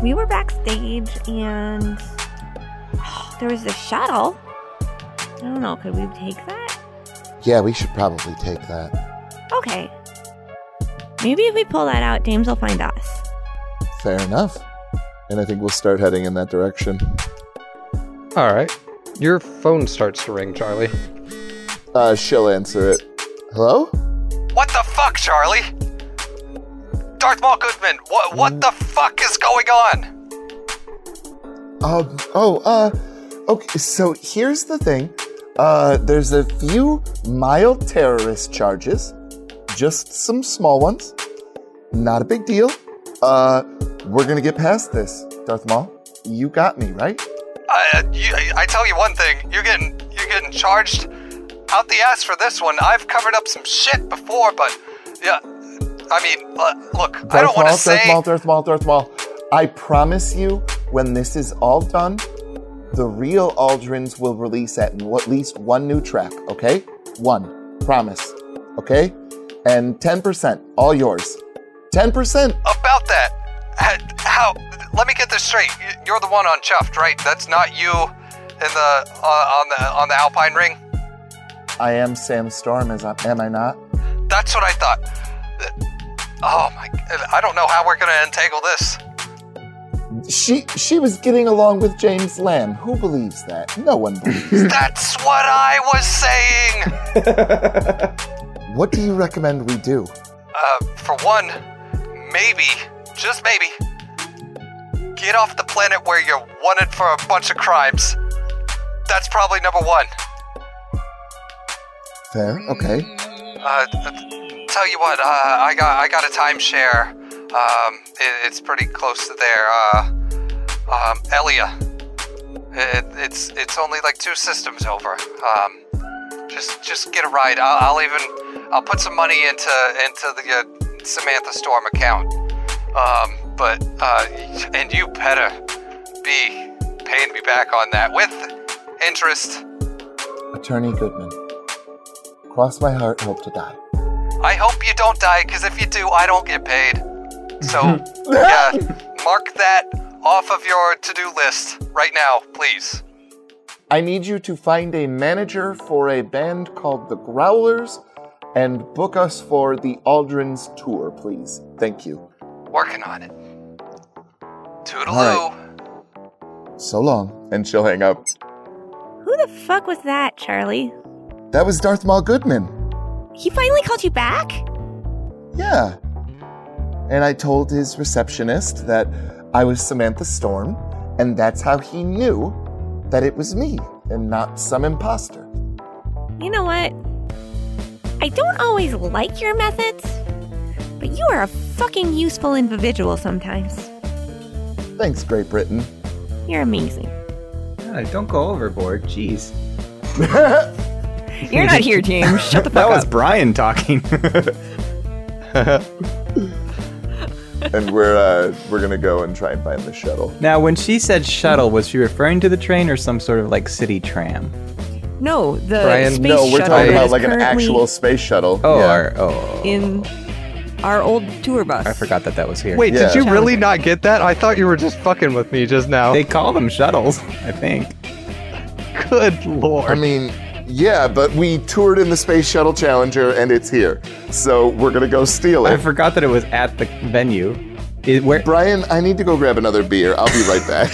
We were backstage and there was a shuttle. I don't know. Could we take that? Yeah, we should probably take that. Okay. Maybe if we pull that out, James will find us. Fair enough. And I think we'll start heading in that direction. All right. Your phone starts to ring, Charlie. Uh, she'll answer it. Hello? What the fuck, Charlie? Darth Maul Goodman, what what the fuck is going on? Um, oh, uh, okay, so here's the thing. Uh, there's a few mild terrorist charges, just some small ones. Not a big deal. Uh, we're gonna get past this, Darth Maul. You got me, right? Uh, you, I tell you one thing, you're getting you're getting charged out the ass for this one. I've covered up some shit before, but yeah, I mean, uh, look, I don't want to say. Darth Maul, Darth Maul, Darth Maul. I promise you, when this is all done, the real Aldrins will release at at least one new track, okay? One. Promise. Okay? And 10%, all yours. 10%? About that, how? Let me get this straight. You- You're the one on Chuffed, right? That's not you in the uh, on the on the Alpine ring. I am Sam Storm, is I, am I not? That's what I thought. Oh my! I don't know how we're gonna entangle this. She she was getting along with James Lamb. Who believes that? No one believes. That's what I was saying. (laughs) what do you recommend we do? Uh, for one, maybe, just maybe, get off the planet where you're wanted for a bunch of crimes. That's probably number one. Fair. Okay. Uh, tell you what, uh, I got I got a timeshare. Um, it, it's pretty close to there. Uh, um, Elia. It, it's it's only like two systems over. Um, just just get a ride. I'll, I'll even I'll put some money into into the uh, Samantha Storm account. Um, but uh, and you better be paying me back on that with interest. Attorney Goodman. Cross my heart, and hope to die. I hope you don't die, because if you do, I don't get paid. So, (laughs) yeah, mark that off of your to do list right now, please. I need you to find a manager for a band called the Growlers and book us for the Aldrin's tour, please. Thank you. Working on it. Toodaloo. All So long. And she'll hang up. Who the fuck was that, Charlie? That was Darth Maul Goodman. He finally called you back? Yeah. And I told his receptionist that I was Samantha Storm, and that's how he knew that it was me and not some imposter. You know what? I don't always like your methods, but you are a fucking useful individual sometimes. Thanks, Great Britain. You're amazing. God, don't go overboard. Jeez. You're not here, James. (laughs) Shut the That fuck was up. Brian talking. (laughs) and we're uh, we're gonna go and try and find the shuttle. now, when she said shuttle, was she referring to the train or some sort of like city tram? No, the Brian, space no, we're shuttle talking about like an actual space shuttle. Oh, Yeah. our, oh. in our old tour bus. I forgot that that was here. Wait, Yeah. did you really not get that? I thought you were just fucking with me just now. They call them shuttles, I think. Good lord. I mean, yeah, but we toured in the Space Shuttle Challenger and it's here. So we're gonna go steal it. I forgot that it was at the venue. It, where? Brian, I need to go grab another beer. I'll be right back.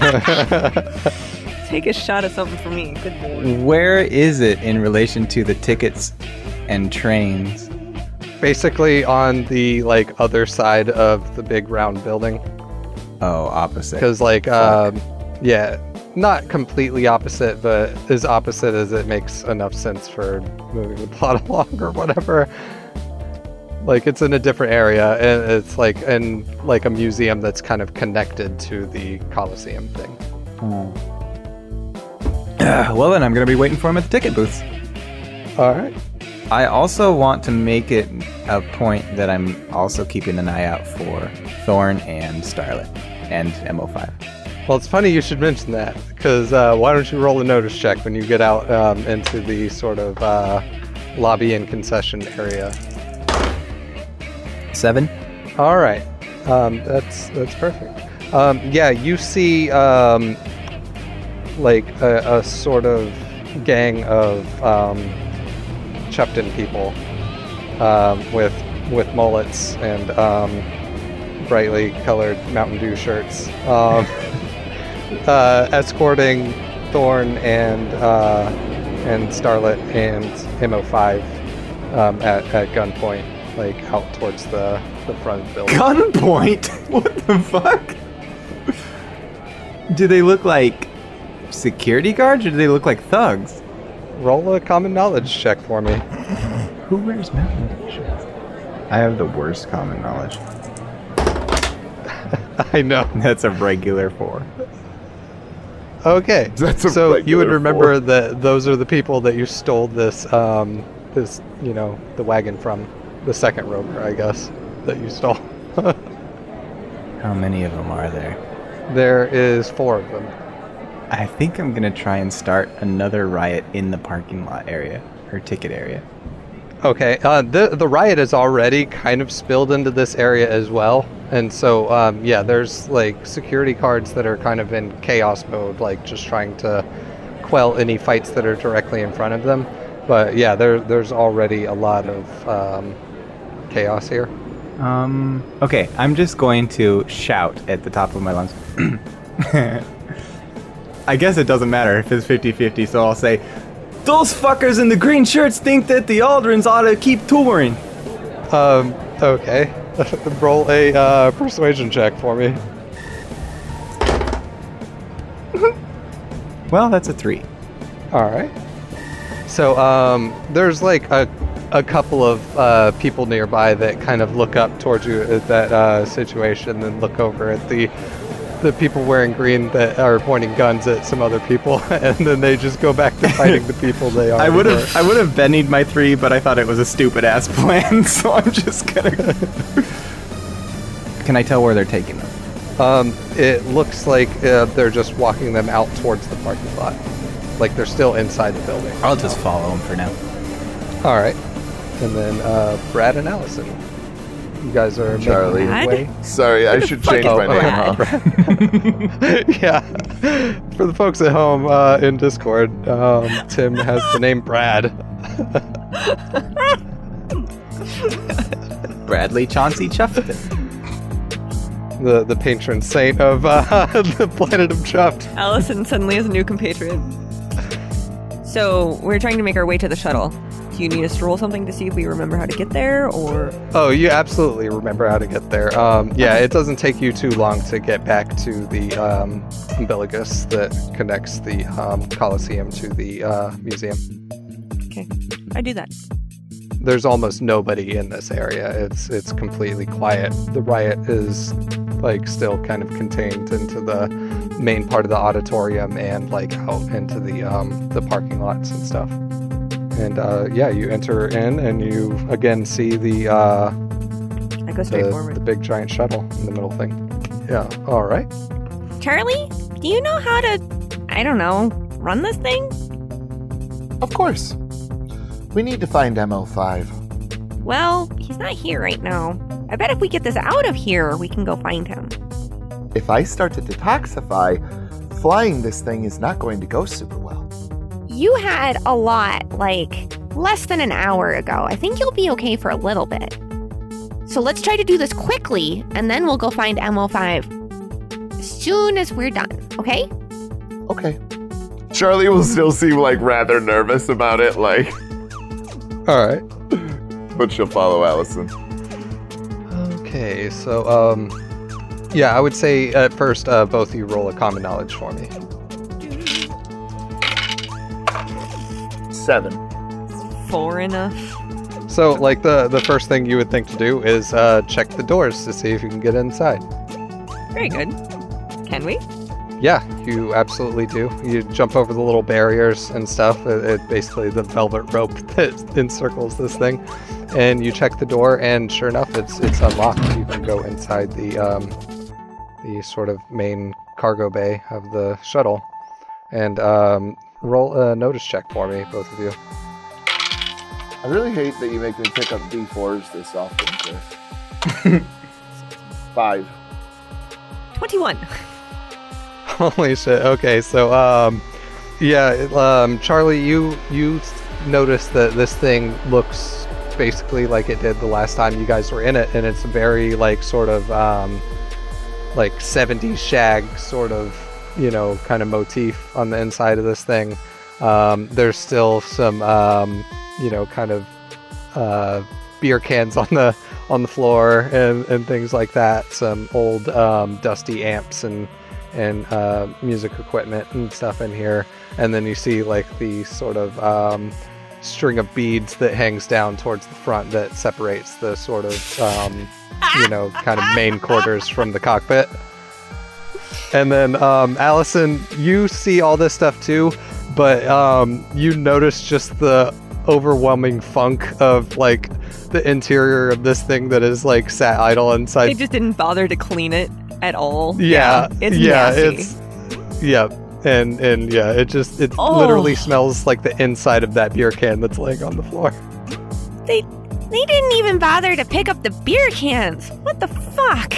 (laughs) (laughs) Take a shot of something for me. Good lord. Where is it in relation to the tickets and trains? Basically on the like other side of the big round building. Oh, opposite. Because like um yeah, not completely opposite, but as opposite as it makes enough sense for moving the (laughs) plot along or whatever. Like it's in a different area and it's like in like a museum that's kind of connected to the Coliseum thing. Uh, (sighs) well, then I'm going to be waiting for him at the ticket booths. Alright. I also want to make it a point that I'm also keeping an eye out for Thorn and Starlet and MO5. Well, it's funny you should mention that because uh, why don't you roll a notice check when you get out um, into the sort of uh, lobby and concession area? Seven? All right, um, that's that's perfect. Um, yeah, you see um, like a, a sort of gang of um, Chupton people um, with with mullets and um, brightly colored Mountain Dew shirts, um, (laughs) uh, escorting Thorn and uh, and Starlet and MO5 um, at, at gunpoint, like out towards the, the front the building. Gunpoint? (laughs) What the fuck? Do they look like security guards or do they look like thugs? Roll a common knowledge check for me. (laughs) Who wears mountain shirts? I have the worst common knowledge. (laughs) I know. (laughs) That's a regular four. Okay. That's a so you would remember four. that those are the people that you stole this um this you know the wagon from the second rover I guess that you stole. How many of them are there? there is four of them. I think I'm gonna try and start another riot in the parking lot area or ticket area. Okay. Uh, the the riot is already kind of spilled into this area as well, and so um, yeah, there's like security cards that are kind of in chaos mode, like just trying to quell any fights that are directly in front of them. But yeah, there there's already a lot of um, chaos here. Um. Okay, I'm just going to shout at the top of my lungs. (clears throat) I guess it doesn't matter if it's 50-50, so I'll say, "Those fuckers in the green shirts think that the Aldrins ought to keep touring." Um, okay. (laughs) Roll a uh, persuasion check for me. (laughs) Well, that's a three. All right. So um, there's like a, a couple of uh, people nearby that kind of look up towards you at that uh, situation and look over at the the people wearing green that are pointing guns at some other people, (laughs) and then they just go back to fighting the people they are. (laughs) I would have I would have bennied my three, but I thought it was a stupid ass (laughs) plan, so I'm just gonna. Can I tell where they're taking them? Um, it looks like uh, they're just walking them out towards the parking lot, like they're still inside the building. I'll just follow them for now. All right, and then uh, Brad and Allison, you guys are Charlie. way. Sorry, I should change my name, huh? (laughs) yeah. For the folks at home uh, in Discord, um, Tim has the name Brad. (laughs) Bradley Chauncey Chuffington. the the patron saint of uh, (laughs) the planet of Chuffed. Allison suddenly has a new compatriot. So we're trying to make our way to the shuttle. Do you need us to roll something to see if we remember how to get there, or Oh, you absolutely remember how to get there. Um, yeah, it doesn't take you too long to get back to the um, umbilicus that connects the um, Coliseum to the uh, museum. okay, I do that. There's almost nobody in this area. It's it's completely quiet. The riot is like still kind of contained into the main part of the auditorium and like out into the um, the parking lots and stuff. And uh, yeah, you enter in and you again see the uh, I go straight the, forward. the big giant shuttle in the middle thing. Yeah. All right. Charlie, do you know how to, I don't know, run this thing? Of course. We need to find MO5. Well, he's not here right now. I bet if we get this out of here, we can go find him. If I start to detoxify, flying this thing is not going to go super well. You had a lot, like, less than an hour ago. I think you'll be okay for a little bit. So let's try to do this quickly, and then we'll go find MO5 as soon as we're done, okay? Okay. Charlie will still seem like rather nervous about it, like, All right. (laughs) but she'll follow Allison. Okay. So um, yeah, I would say at first uh, both of you roll a common knowledge for me. Seven. Four enough. So like the the first thing you would think to do is uh, check the doors to see if you can get inside. Very good. Can we? Yeah, you absolutely do. You jump over the little barriers and stuff. It, it basically the velvet rope (laughs) that encircles this thing, and you check the door, and sure enough, it's it's unlocked. You can go inside the um, the sort of main cargo bay of the shuttle, and um, roll a notice check for me, both of you. I really hate that you make me pick up D4s this often, Chris. (laughs) Five. Twenty-one. (laughs) Holy shit. Okay, so um yeah, um Charlie, you you notice that this thing looks basically like it did the last time you guys were in it and it's very like sort of um like 70s shag sort of, you know, kind of motif on the inside of this thing. Um there's still some um you know, kind of uh beer cans (laughs) on the on the floor and and things like that. Some old um dusty amps and and uh, music equipment and stuff in here. And then you see like the sort of um, string of beads that hangs down towards the front that separates the sort of um, you know kind of main quarters from the cockpit. And then um, Allison, you see all this stuff too, but um, you notice just the overwhelming funk of like the interior of this thing that is like sat idle inside They just didn't bother to clean it at all. yeah, it's yeah, nasty. it's yeah, and and yeah, it just it Oh. literally smells like the inside of that beer can that's laying on the floor. They they didn't even bother to pick up the beer cans. What the fuck?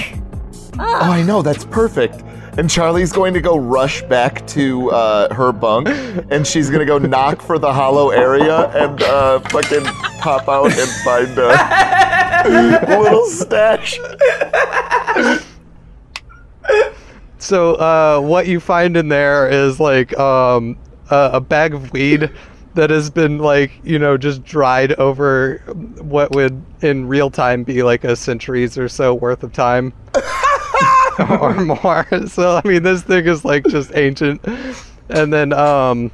Oh, I know, that's perfect. And Charlie's going to go rush back to uh, her bunk, and she's gonna go knock for the hollow area and uh, fucking pop out and find a (laughs) little stash. So uh, what you find in there is like um, a, a bag of weed that has been like you know just dried over what would in real time be like a centuries or so worth of time. (laughs) (laughs) or more. (laughs) So I mean, this thing is like just ancient. And then um,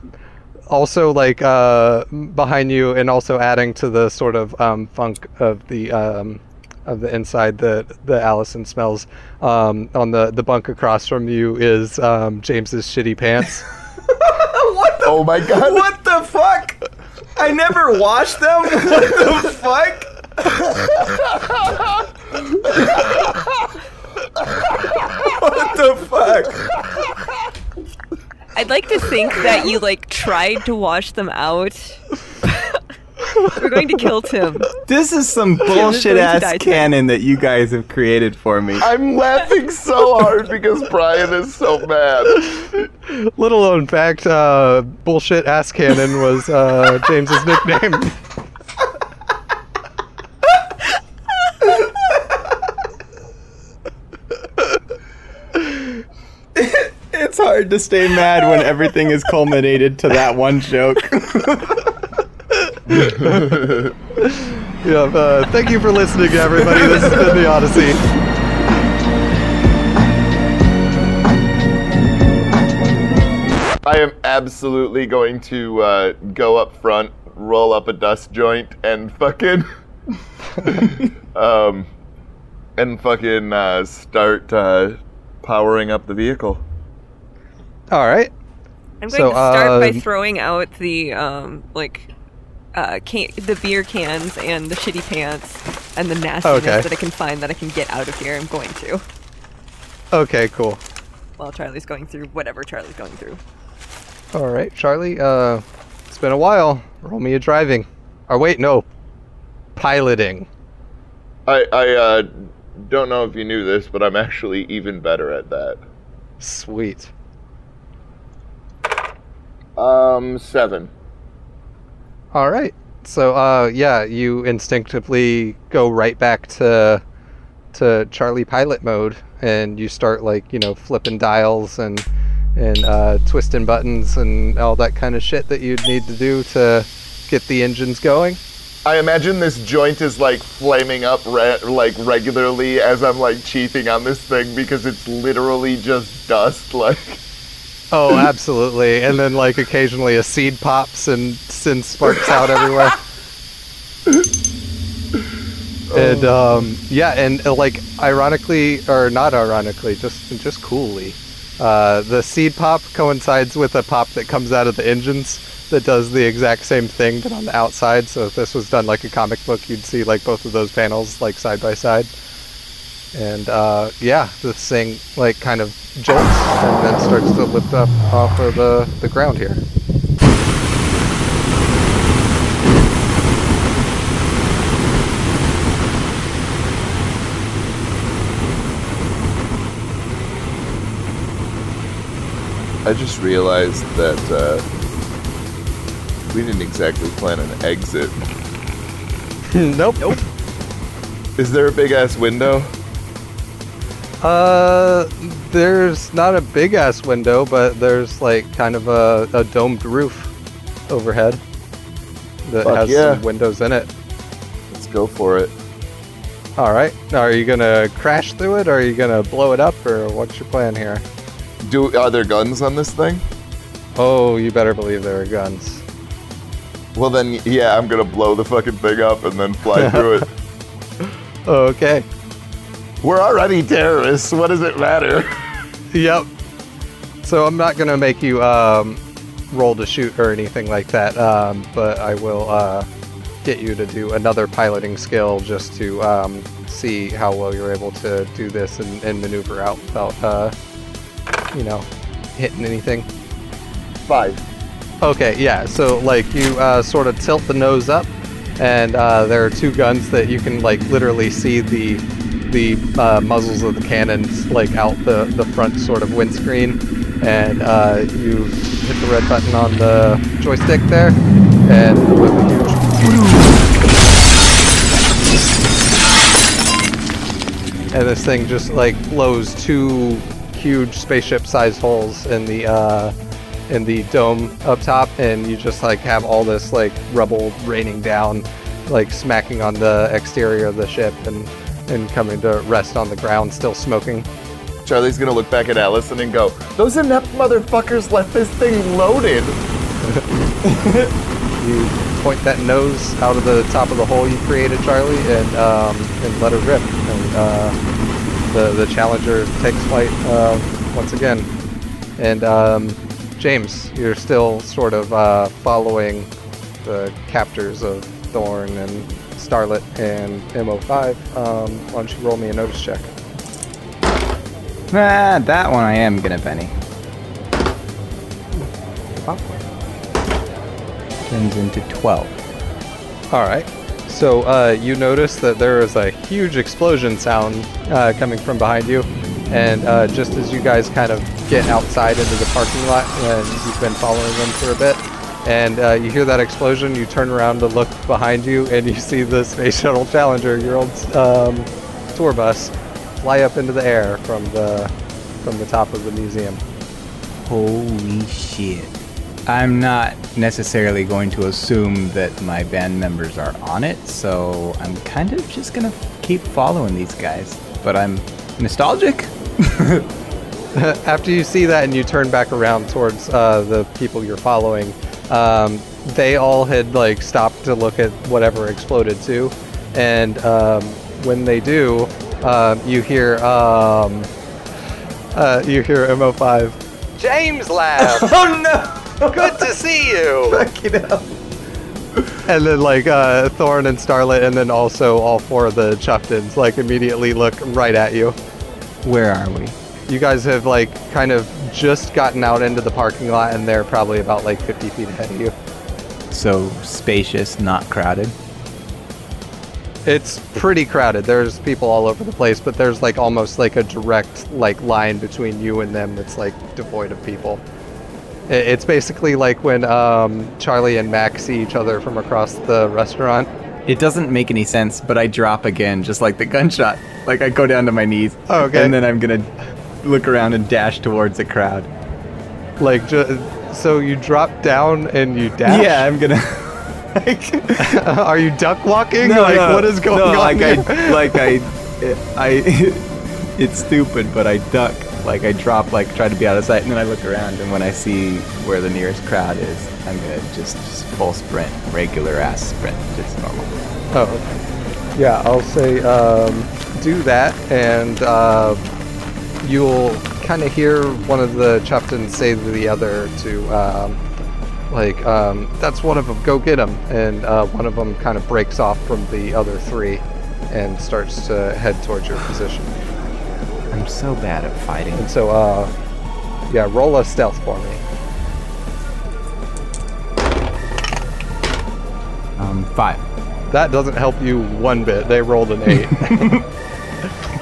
also like uh, behind you, and also adding to the sort of um, funk of the um, of the inside that the Allison smells. Um, on the the bunk across from you is um, James's shitty pants. (laughs) what the? Oh my god. What the fuck? I never washed them. What the fuck? What the fuck? I'd like to think that you like tried to wash them out. We're going to kill Tim. This is some bullshit ass tonight. canon that you guys have created for me. I'm laughing so hard because Brian is so mad. Little known fact: uh, bullshit ass cannon was uh, James's nickname. (laughs) It's hard to stay mad when everything is culminated to that one joke. (laughs) Yeah, uh, thank you for listening, everybody. This has been the Odyssey. I am absolutely going to uh, go up front, roll up a dust joint, and fucking, (laughs) um, and fucking uh, start uh, powering up the vehicle. All right. I'm going So, to start by um, throwing out the um like uh can- the beer cans and the shitty pants and the nastiness Okay. that I can find that I can get out of here. I'm going to Okay, cool. while Charlie's going through whatever Charlie's going through. All right, Charlie. Uh, it's been a while. Roll me a driving. Or wait, no, piloting. I I uh, don't know if you knew this, but I'm actually even better at that. Sweet. Um, seven. All right. So, uh, yeah, you instinctively go right back to to Charlie pilot mode, and you start like you know flipping dials and and uh, twisting buttons and all that kind of shit that you'd need to do to get the engines going. I imagine this joint is like flaming up re- like regularly as I'm like cheating on this thing because it's literally just dust. (laughs) Like, Oh, absolutely. And then like occasionally a seed pops and sin sparks out everywhere. And um, yeah, and uh, like ironically or not ironically, just just coolly, uh, the seed pop coincides with a pop that comes out of the engines that does the exact same thing but on the outside. So if this was done like a comic book, you'd see like both of those panels like side by side. And uh, yeah, this thing like kind of jolts and then starts to lift up off of the, the ground here. I just realized that uh, we didn't exactly plan an exit. nope. (laughs) Nope. Is there a big ass window? Uh, there's not a big ass window, but there's like kind of a, a domed roof overhead that Fuck has yeah. some windows in it. Let's go for it. All right. Now, are you gonna crash through it, or are you gonna blow it up, or what's your plan here? Do are there guns on this thing? Oh, you better believe there are guns. Well then, yeah, I'm gonna blow the fucking thing up and then fly through it. (laughs) Okay. We're already terrorists. What does it matter? (laughs) Yep. So I'm not gonna make you um, roll to shoot or anything like that, um, but I will uh, get you to do another piloting skill just to um, see how well you're able to do this and, and maneuver out without, uh, you know, hitting anything. Five. Okay, yeah. So like you uh, sort of tilt the nose up, and uh, there are two guns that you can like literally see the the uh, muzzles of the cannons like out the the front sort of windscreen, and uh, you hit the red button on the joystick there, and with a huge. And this thing just like blows two huge spaceship-sized holes in the uh, in the dome up top, and you just like have all this like rubble raining down, like smacking on the exterior of the ship and and coming to rest on the ground, still smoking. Charlie's gonna look back at Allison and go, "Those inept motherfuckers left this thing loaded." (laughs) You point that nose out of the top of the hole you created, Charlie, and um, and let her rip. And uh, the the challenger takes flight uh, once again. And um, James, you're still sort of uh, following the captors of Thorn and Starlet and MO5. Um, why don't you roll me a notice check? Ah, that one I am gonna benny. Turns into 12. All right. So uh, you notice that there is a huge explosion sound uh, coming from behind you, and uh, just as you guys kind of get outside into the parking lot, and you've been following them for a bit, and uh, you hear that explosion, you turn around to look behind you, and you see the Space Shuttle Challenger, your old um, tour bus, fly up into the air from the from the top of the museum. Holy shit. I'm not necessarily going to assume that my band members are on it, so I'm kind of just gonna keep following these guys. But I'm nostalgic. (laughs) (laughs) After you see that and you turn back around towards uh, the people you're following, um, they all had like stopped to look at whatever exploded too, and um, when they do, um, you hear um, uh, you hear MO5. James Lab. (laughs) Oh no! Good to see you. (laughs) Fucking hell. And then like uh, Thorn and Starlet, and then also all four of the Chuftons like immediately look right at you. Where are we? You guys have like kind of just gotten out into the parking lot, and they're probably about like 50 feet ahead of you. So spacious, not crowded. It's pretty crowded. There's people all over the place, but there's like almost like a direct like line between you and them that's like devoid of people. It's basically like when um, Charlie and Mac see each other from across the restaurant. It doesn't make any sense, but I drop again, just like the gunshot. Like I go down to my knees. Oh, okay. And then I'm gonna look around and dash towards the crowd. Like, ju- so you drop down and you dash. Yeah, I'm gonna. (laughs) like, (laughs) Are you duck walking? no, like, no, what is going no, on? Like here? I, (laughs) like I, I, it's stupid, but I duck. Like I drop, like try to be out of sight, and then I look around, and when I see where the nearest crowd is, I'm gonna just, just full sprint, regular ass sprint, just normal. Oh. Yeah, I'll say um, do that, and uh, you'll kind of hear one of the Chuftons say to the other to, um, like, um, that's one of them, go get him. And uh, one of them kind of breaks off from the other three and starts to head towards your position. I'm so bad at fighting. And so, uh, yeah, roll a stealth for me. Um, five. That doesn't help you one bit. They rolled an eight. (laughs)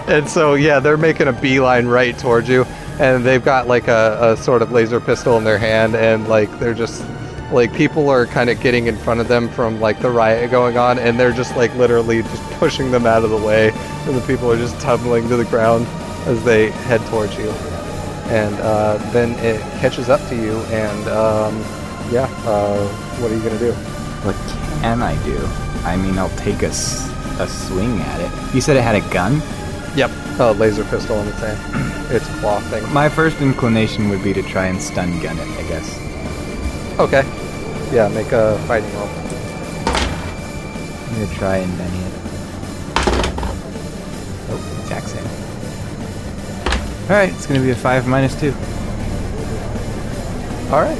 and so, yeah, they're making a beeline right towards you. And they've got like a, a sort of laser pistol in their hand. And like, they're just like people are kind of getting in front of them from like the riot going on. And they're just like literally just pushing them out of the way. And the people are just tumbling to the ground as they head towards you. And uh, then it catches up to you. And um, yeah, uh, what are you to do? What can I do? I mean, I'll take a, a swing at it. You said it had a gun? Yep. A laser pistol in (clears throat) its hand. It's claw thing. My first inclination would be to try and stun gun it, I guess. Okay. Yeah, make a fighting roll. I'm gonna try and benny it. Oh, attack save. Alright, it's gonna be a 5 minus 2. All right.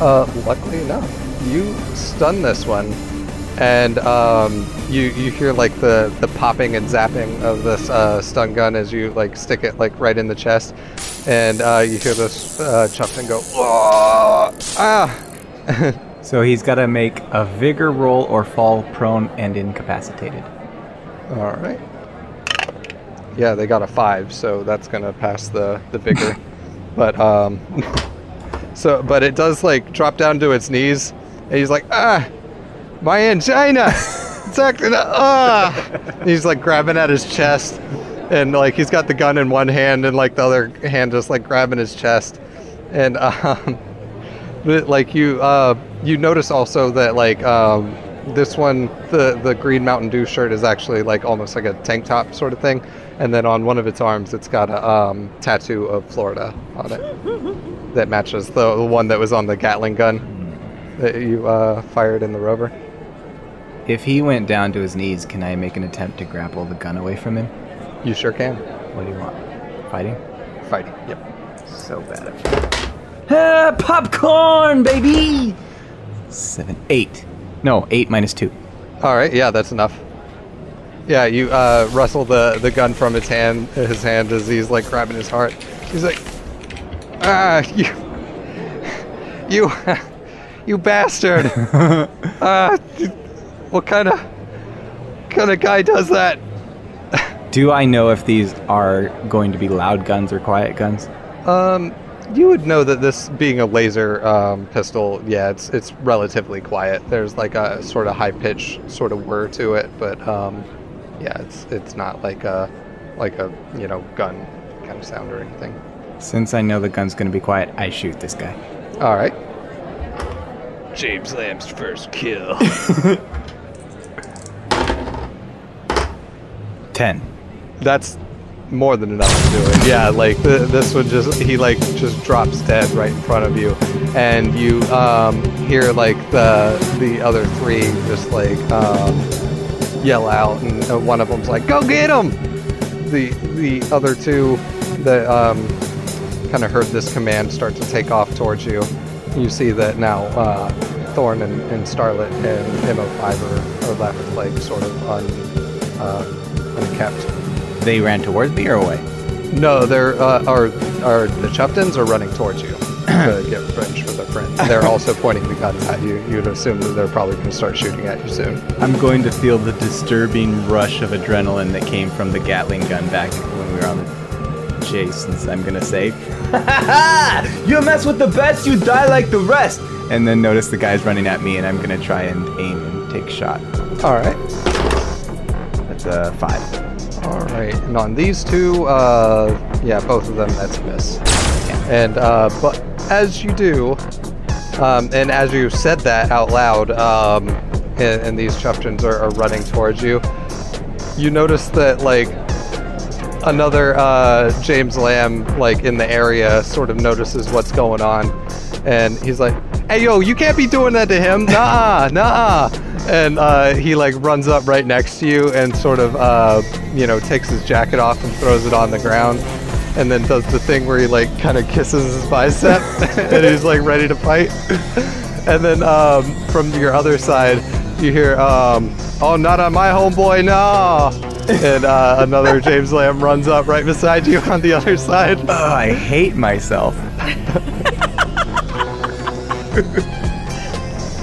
Uh, luckily enough, you stun this one, and um, you you hear like the the popping and zapping of this uh, stun gun as you like stick it like right in the chest, and uh, you hear this uh, go, "Whoa! ah. (laughs) So he's gotta make a vigor roll or fall prone and incapacitated. All right. Yeah, they got a five, so that's gonna pass the the vigor. (laughs) but um, (laughs) so but it does like drop down to its knees, and he's like, ah, my angina, up. Ah, And he's like grabbing at his chest, and like he's got the gun in one hand, and like the other hand just like grabbing his chest, and um, like you uh you notice also that like um this one, the the green Mountain Dew shirt is actually like almost like a tank top sort of thing, and then on one of its arms, it's got a um, tattoo of Florida on it that matches the, the one that was on the Gatling gun that you uh, fired in the rover. If he went down to his knees, can I make an attempt to grapple the gun away from him? You sure can. What do you want? Fighting? Fighting. Yep. So bad. Ah, popcorn, baby! Seven, eight. No, eight minus two. All right. Yeah, that's enough. Yeah, you uh, wrestle the, the gun from his hand, his hand as he's like grabbing his heart. He's like, ah, you, (laughs) you, (laughs) you bastard! (laughs) Ah, what kind of, kind of guy does that? Do I know if these are going to be loud guns or quiet guns? Um, you would know that this being a laser um, pistol, yeah, it's it's relatively quiet. There's like a sort of high pitch sort of whir to it, but um, yeah, it's it's not like a like a you know gun kind of sound or anything. Since I know the gun's going to be quiet, I shoot this guy. All right. James Lamb's first kill. (laughs) Ten. That's more than enough to do it. Yeah, like th- this one just he like just drops dead right in front of you, and you um, hear like the the other three just like um, yell out, and uh, one of them's like, "Go get him!" The the other two that um, kind of heard this command start to take off towards you. You see that now. Uh, Thorn and, and Starlet and MO5 are, are left like sort of un, uh, unkept. They ran towards me or away? No, they're uh, are are the Chuftons are running towards you to (clears throat) get revenge for their friend. They're also (laughs) pointing the guns at you. You'd assume that they're probably going to start shooting at you soon. I'm going to feel the disturbing rush of adrenaline that came from the Gatling gun back when we were on the chase, since I'm going to say, (laughs) You mess with the best, you die like the rest! And then notice the guy's running at me, and I'm going to try and aim and take shot. All right, A five. all right. And on these two, uh, yeah, both of them, that's a miss. And uh, but as you do, um, and as you said that out loud, um, and, and these Chuftons are, are running towards you, you notice that like another uh, James Lamb like in the area sort of notices what's going on, and he's like, "Hey yo, you can't be doing that to him, nah, nah." And uh, he like runs up right next to you and sort of uh, you know takes his jacket off and throws it on the ground, and then does the thing where he like kind of kisses his bicep (laughs) and he's like ready to fight. And then um, from your other side, you hear, um, "Oh, not on my homeboy, no!" and uh, another James Lamb runs up right beside you on the other side. (laughs) Oh, I hate myself.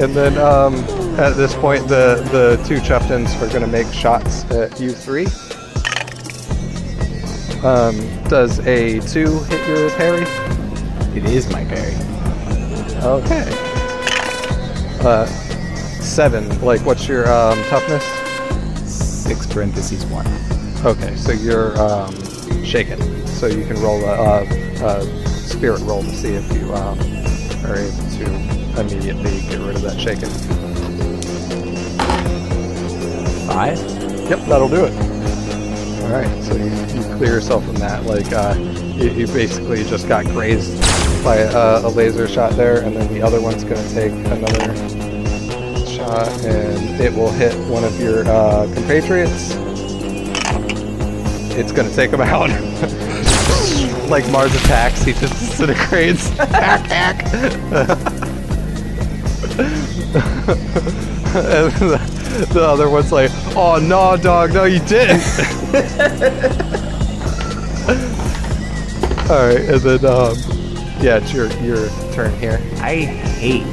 And then um, at this point, the, the two Chuftons are going to make shots at you three. Um, does a two hit your parry? It is my parry. Okay. Uh, seven. Like, what's your um, toughness? Six parentheses one. Okay, so you're um, shaken. So you can roll a, a, a spirit roll to see if you um, are able to immediately get rid of that shaken. Yep, that'll do it. All right, so you, you clear yourself from that. Like uh, you, you basically just got grazed by a, a laser shot there, and then the other one's going to take another shot, and it will hit one of your uh, compatriots. It's going to take him (laughs) out. like Mars attacks, he just disintegrates. hack, hack. The other one's like, "Oh no, dog, no, you didn't." (laughs) All right, and then um, yeah, it's your your turn here. I hate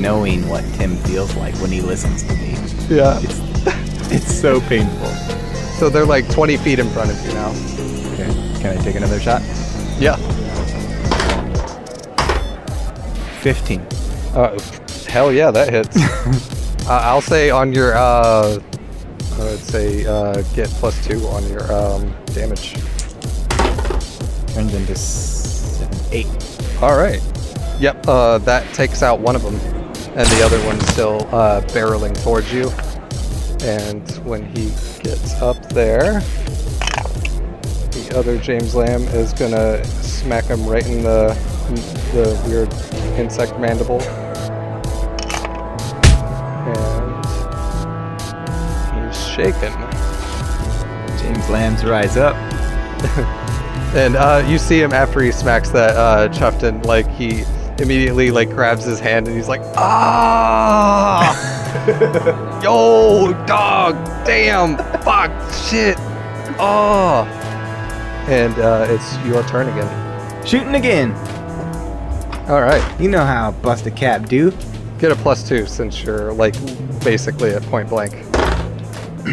knowing what Tim feels like when he listens to me. Yeah. It's, (laughs) it's so painful. So they're like 20 feet in front of you now. Okay, can I take another shot? Yeah. 15. Uh, hell yeah, that hits. (laughs) uh, I'll say on your uh, I would say uh, get plus two on your um, damage. Turns into seven, eight. All right. Yep. Uh, that takes out one of them. and the other one's still uh, barreling towards you. And when he gets up there, the other James Lamb is gonna smack him right in the the weird insect mandible. Shaken. James Lambs rise up. (laughs) And uh, you see him after he smacks that uh, Chuffton, like he immediately like grabs his hand and he's like, ah, (laughs) yo, dog, damn, fuck, shit, oh. And uh, it's your turn again. Shooting again. All right, You know how bust a cap do. get a plus two since you're like basically at point blank.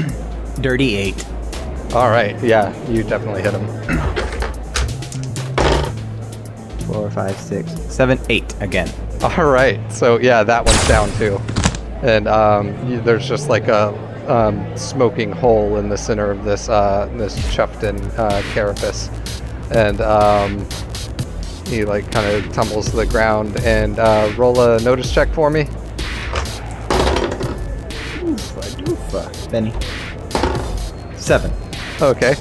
(clears throat) Dirty eight. All right, yeah, you definitely hit him. (clears throat) Four, five, six, seven, eight again. All right, so yeah, that one's down too, and um, you, there's just like a um, smoking hole in the center of this uh, this Chuffton uh, carapace, and um, he like kind of tumbles to the ground. And uh, roll a notice check for me. Benny. Seven. Okay,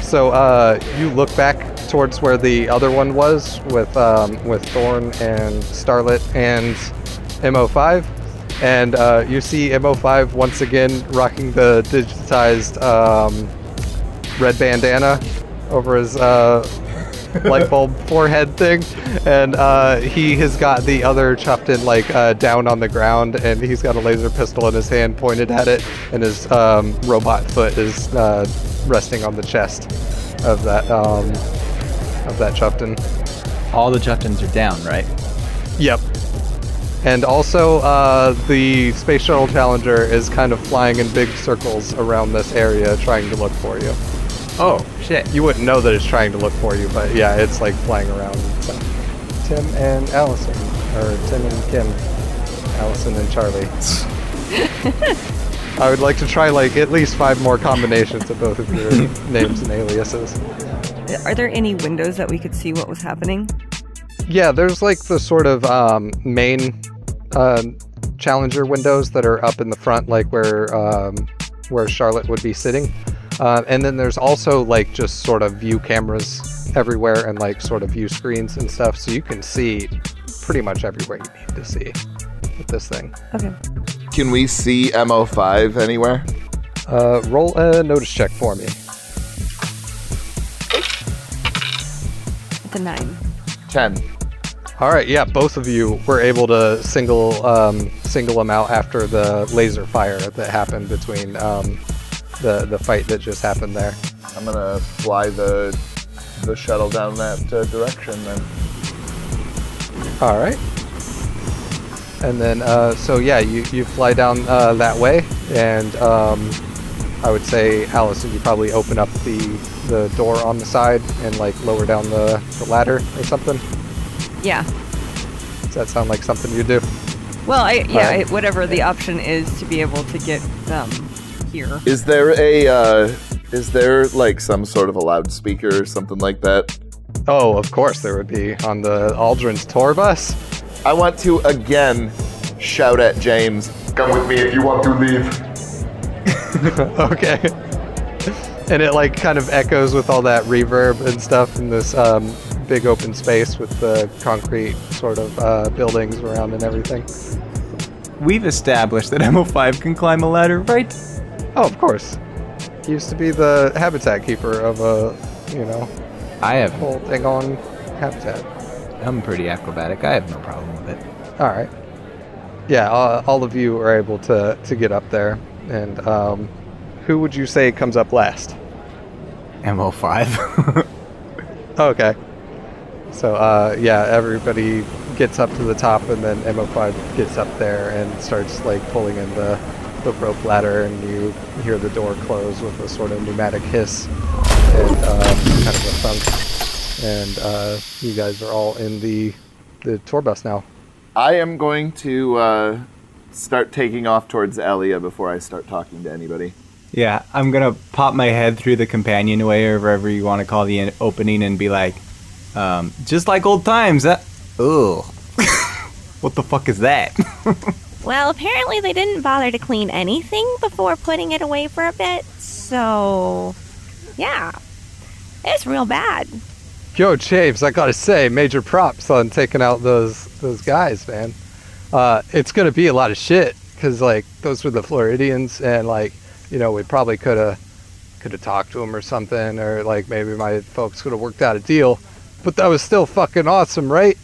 so uh, you look back towards where the other one was with um, with Thorn and Starlet and MO5, and uh, you see MO5 once again rocking the digitized um, red bandana over his uh, (laughs) light bulb forehead thing, and uh, he has got the other Chuffton like uh, down on the ground, and he's got a laser pistol in his hand pointed at it, and his um, robot foot is uh, resting on the chest of that um, of that Chuffton. All the Chuftons are down, right? Yep. And also, uh, the Space Shuttle Challenger is kind of flying in big circles around this area trying to look for you. Oh, shit. You wouldn't know that it's trying to look for you, but yeah, it's like flying around. So, Tim and Allison, or Tim and Kim, Allison and Charlie. (laughs) I would like to try like at least five more combinations of both of your (laughs) names and aliases. Are there any windows that we could see what was happening? Yeah, there's like the sort of um, main uh, challenger windows that are up in the front, like where um, where Charlotte would be sitting. Uh, and then there's also like just sort of view cameras everywhere and like sort of view screens and stuff, so you can see pretty much everywhere you need to see with this thing. Okay. Can we see MO5 anywhere? Uh, roll a notice check for me. It's a nine. 10. All right, yeah, both of you were able to single um, single them out after the laser fire that happened between um, the the fight that just happened there. I'm gonna fly the the shuttle down that uh, direction then. All right. And then, uh, so yeah, you, you fly down uh, that way, and um, I would say, Allison, you probably open up the, the door on the side and like lower down the, the ladder or something. Yeah. Does that sound like something you do? Well, I, yeah, Alright. I, whatever the option is to be able to get them here. Is there a uh, is there like some sort of a loudspeaker or something like that? Oh, of course there would be on the Aldrin's tour bus. I want to again shout at James. Come with me if you want to leave. (laughs) okay. And it like kind of echoes with all that reverb and stuff in this um, big open space with the concrete sort of uh, buildings around and everything. We've established that MO5 can climb a ladder, right? Oh, of course. He used to be the habitat keeper of a, you know, I have. whole thing on habitat. I'm pretty acrobatic. I have no problem with it. All right. Yeah, all, all of you are able to to get up there, and um, who would you say comes up last? MO5. (laughs) Okay. So uh, yeah, everybody gets up to the top, and then MO5 gets up there and starts like pulling in the the rope ladder, and you hear the door close with a sort of pneumatic hiss and uh, kind of a thunk. And uh, you guys are all in the the tour bus now. I am going to uh, start taking off towards Elia before I start talking to anybody. yeah, I'm gonna pop my head through the companionway or wherever you want to call the in- opening and be like, um, just like old times. That. Ooh. (laughs) What the fuck is that? (laughs) Well, apparently they didn't bother to clean anything before putting it away for a bit. So, yeah. It's real bad. Yo, James, I gotta say, major props on taking out those those guys, man. Uh, it's gonna be a lot of shit because like those were the Floridians, and like you know we probably could have could have talked to them or something, or like maybe my folks could have worked out a deal. But that was still fucking awesome, right?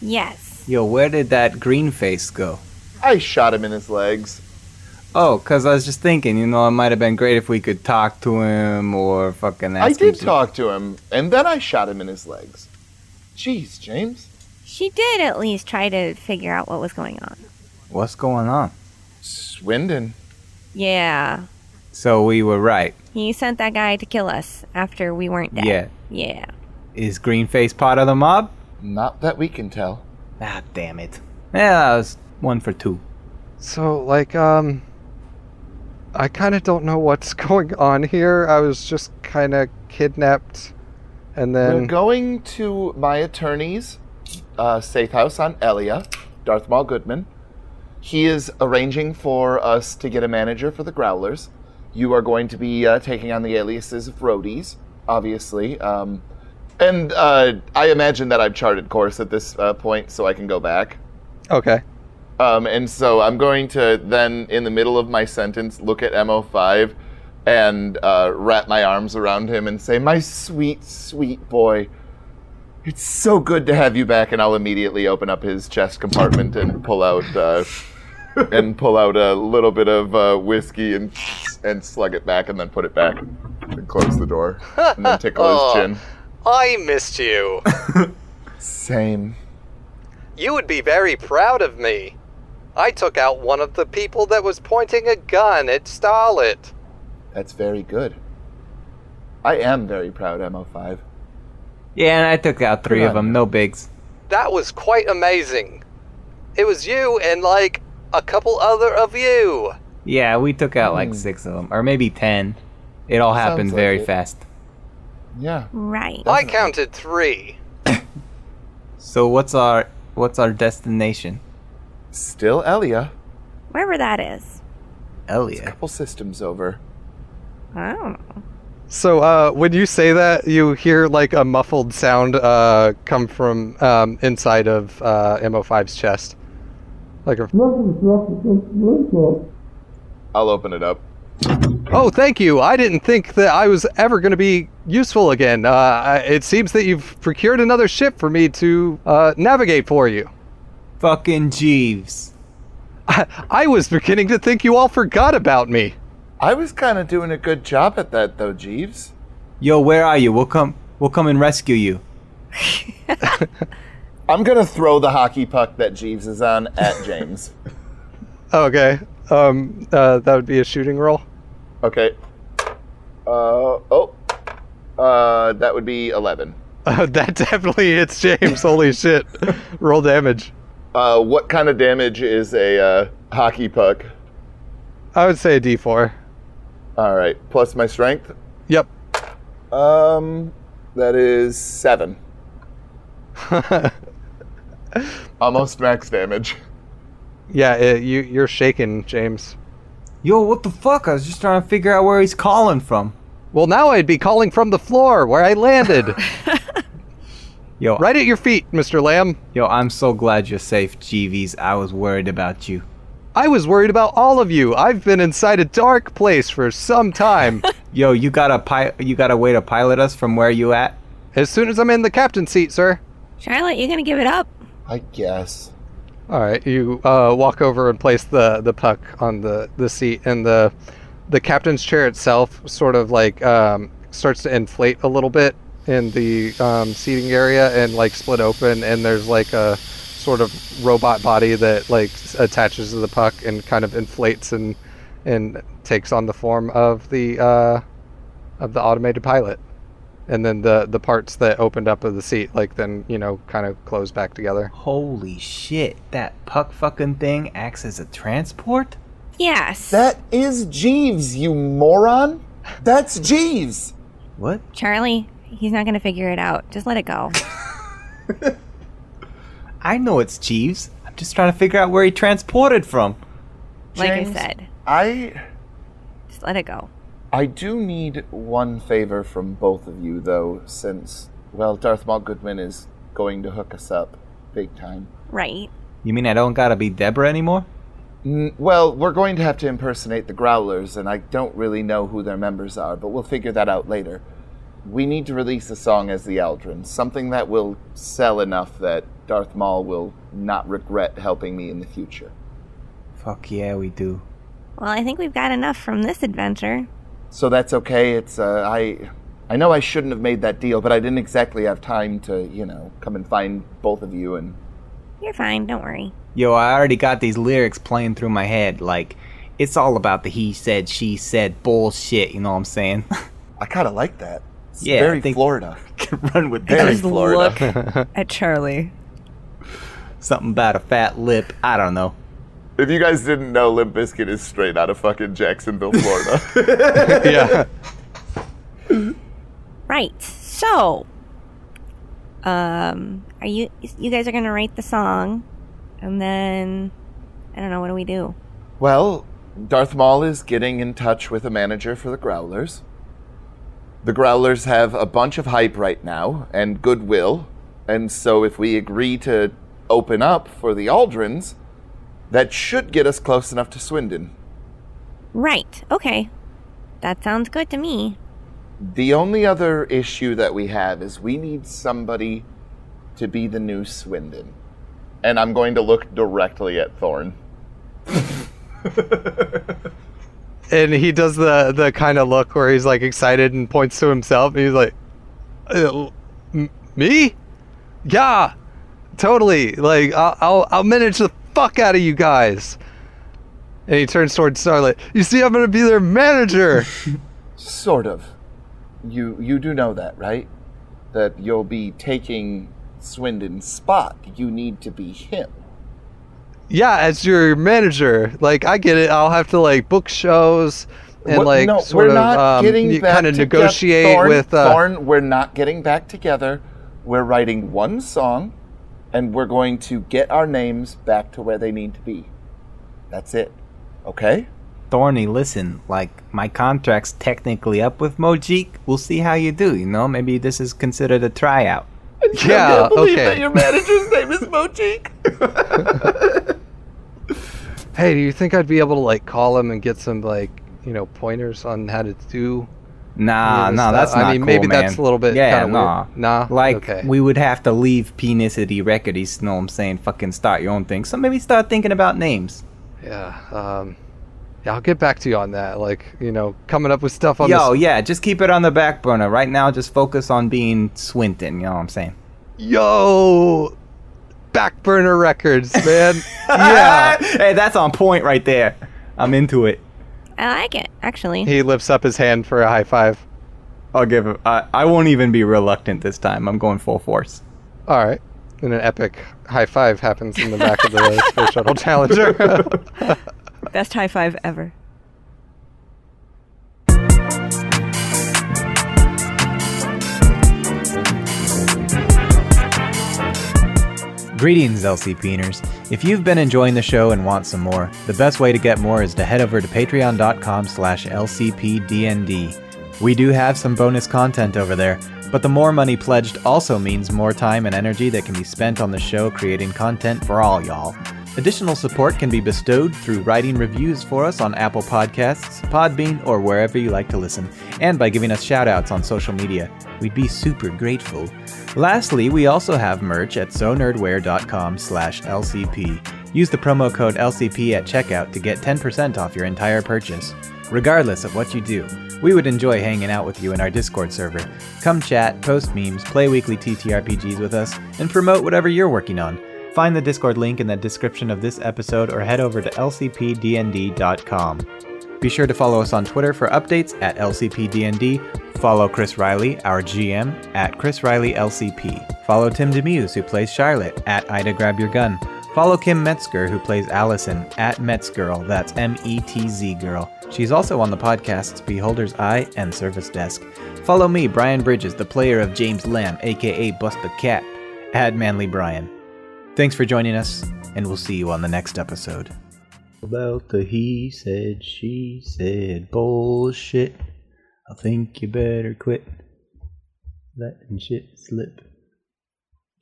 Yes. Yo, where did that green face go? I shot him in his legs. Oh, cause I was just thinking, you know, it might have been great if we could talk to him or fucking. Ask I him did to- talk to him, and then I shot him in his legs. Jeez, James. She did at least try to figure out what was going on. What's going on? Swindon. Yeah. So we were right. He sent that guy to kill us after we weren't dead. Yeah. Yeah. Is Greenface part of the mob? Not that we can tell. Ah, damn it. Yeah, that was one for two. So like um, I kind of don't know what's (laughs) going on here. I was just kind of kidnapped, and We're then going to my attorney's uh, safe house on Elia, Darth Maul Goodman. He is arranging for us to get a manager for the Growlers. You are going to be uh, taking on the aliases of roadies, obviously. Um, and uh, I imagine that I've charted course at this uh, point, so I can go back. okay. Um, and so I'm going to then, in the middle of my sentence, look at MO5 and uh, wrap my arms around him and say, My sweet, sweet boy, it's so good to have you back. And I'll immediately open up his chest compartment and pull out. Uh, and pull out a little bit of uh, whiskey and and slug it back and then put it back and close the door and then (laughs) tickle his Oh. chin. I missed you. (laughs) Same. You would be very proud of me. I took out one of the people that was pointing a gun at Starlet. That's very good. I am very proud, MO5. Yeah, and I took out three Good of on them. No bigs. That was quite amazing. It was you and like a couple other of you. Yeah, we took out like Hmm. six of them, or maybe ten. It all happened Sounds like very it. fast. Yeah. Right. I counted three. (coughs) So what's our what's our destination? Still Elia. Wherever that is. Elia, A couple systems over. I don't know. So uh, when you say that, you hear like a muffled sound uh, come from um, inside of uh, MO5's chest. Like a I'll open it up. Oh, thank you. I didn't think that I was ever going to be useful again. Uh, it seems that you've procured another ship for me to uh, navigate for you. Fucking Jeeves. I, I was beginning to think you all forgot about me. I was kind of doing a good job at that, though, Jeeves. Yo, where are you? We'll come. We'll come and rescue you. (laughs) I'm gonna throw the hockey puck that Jeeves is on at James. (laughs) Okay. Um, uh, that would be a shooting roll. okay. Uh oh. Uh, that would be eleven. Uh, (laughs) that definitely hits James. Holy shit. Roll damage. Uh, what kind of damage is a uh, hockey puck? I would say a d4. All right, plus my strength. Yep. Um, that is seven. (laughs) Almost max damage. Yeah, it, you, you're shaken, James. Yo, what the fuck? I was just trying to figure out where he's calling from. Well, now I'd be calling from the floor where I landed. (laughs) Yo, right at your feet, Mr. Lamb. yo, I'm so glad you're safe, Jeeves. I was worried about you. I was worried about all of you. I've been inside a dark place for some time. (laughs) Yo, you got a pi- You got a way to pilot us from where you at? as soon as I'm in the captain's seat, sir. Charlotte, you gonna give it up? I guess. All right, you uh, walk over and place the, the puck on the, the seat, and the the captain's chair itself sort of like um, starts to inflate a little bit in the um, seating area and like split open, and there's like a sort of robot body that like attaches to the puck and kind of inflates and and takes on the form of the uh, of the automated pilot. And then the the parts that opened up of the seat, like then you know, kind of close back together. Holy shit! That puck fucking thing acts as a transport. Yes. That is Jeeves, you moron. That's Jeeves. What? Charlie, he's not gonna figure it out. Just let it go. (laughs) I know it's Jeeves. I'm just trying to figure out where he transported from. Like I James, said, I just let it go. I do need one favor from both of you, though, since, well, Darth Maul Goodman is going to hook us up big time. Right. You mean I don't gotta be Deborah anymore? N- well, we're going to have to impersonate the Growlers, and I don't really know who their members are, but we'll figure that out later. We need to release a song as the Eldrins, something that will sell enough that Darth Maul will not regret helping me in the future. Fuck yeah, we do. Well, I think we've got enough from this adventure. So that's okay. It's uh, I, I know I shouldn't have made that deal, but I didn't exactly have time to, you know, come and find both of you and You're fine. Don't worry. Yo, I already got these lyrics playing through my head. Like, it's all about the he said, she said bullshit, you know what I'm saying? (laughs) I kind of like that. It's Yeah, I very think- Florida. (laughs) Can run with Very that. Just Florida. look (laughs) at Charlie. Something about a fat lip. I don't know. If you guys didn't know, Limp Bizkit is straight out of fucking Jacksonville, Florida. (laughs) yeah. Right. So, um, are you you guys are gonna write the song, and then I don't know. What do we do? well, Darth Maul is getting in touch with a manager for the Growlers. The Growlers have a bunch of hype right now and goodwill, and so if we agree to open up for the Aldrins, that should get us close enough to Swindon. Right. Okay. That sounds good to me. The only other issue that we have is we need somebody to be the new Swindon. And I'm going to look directly at Thorn. (laughs) And he does the the kind of look where he's like excited and points to himself, and he's like, "Uh, "Me? Yeah, totally. Like I'll, I'll I'll manage the fuck out of you guys." And he turns towards Starlight. You see, I'm gonna be their manager. (laughs) Sort of. You you do know that, right? That you'll be taking Swindon's spot. You need to be him. Yeah, as your manager. Like I get it. I'll have to like book shows and What- like no, sort we're of not um, getting you back kind of negotiate Thorn, with. Uh, Thorn, we're not getting back together. We're writing one song, and we're going to get our names back to where they need to be. That's it. Okay? Thorny, listen, like, my contract's technically up with Mojik. We'll see how you do, you know? Maybe this is considered a tryout. Yeah. I can't believe Okay. that your manager's name is Mojik. (laughs) Hey, do you think I'd be able to like call him and get some like you know pointers on how to do? Nah, Yeah, nah, stuff. that's I not mean, cool, maybe man. that's a little bit Yeah, nah. weird. Nah? Like, Okay. we would have to leave Penicity Records, you know what I'm saying? Fucking start your own thing. So maybe start thinking about names. Yeah. Um. Yeah, I'll get back to you on that. Like, you know, coming up with stuff on Yo, this. yeah, just keep it on the back burner. Right now, just focus on being Swindon, you know what I'm saying? Yo, back burner records, man. (laughs) yeah. hey, that's on point right there. I'm into it. I like it, actually. He lifts up his hand for a high five. I'll give it. I, I won't even be reluctant this time. I'm going full force. All right. And an epic high five happens in the back of the (laughs) Space Shuttle Challenger. (laughs) Best high five ever. Greetings, LCPners. If you've been enjoying the show and want some more, the best way to get more is to head over to patreon.com slash lcpdnd. We do have some bonus content over there, but the more money pledged also means more time and energy that can be spent on the show creating content for all y'all. Additional support can be bestowed through writing reviews for us on Apple Podcasts, Podbean, or wherever you like to listen, and by giving us shoutouts on social media. We'd be super grateful. Lastly, we also have merch at sonerdwear.com slash LCP. Use the promo code LCP at checkout to get 10% off your entire purchase. Regardless of what you do, we would enjoy hanging out with you in our Discord server. Come chat, post memes, play weekly TTRPGs with us, and promote whatever you're working on. Find the Discord link in the description of this episode or head over to lcpdnd.com. Be sure to follow us on Twitter for updates at LCPDND. Follow Chris Riley, our GM, at Chris Riley LCP. Follow Tim Demuse, who plays Charlotte, at Ida Grab Your Gun. Follow Kim Metzger, who plays Allison, at Metzgirl, that's M E T Z Girl. She's also on the podcasts Beholder's Eye and Service Desk. Follow me, Brian Bridges, the player of James Lamb, aka Bust the Cat, at Manly Brian. Thanks for joining us, and we'll see you on the next episode. About the he said, she said bullshit. I think you better quit letting shit slip.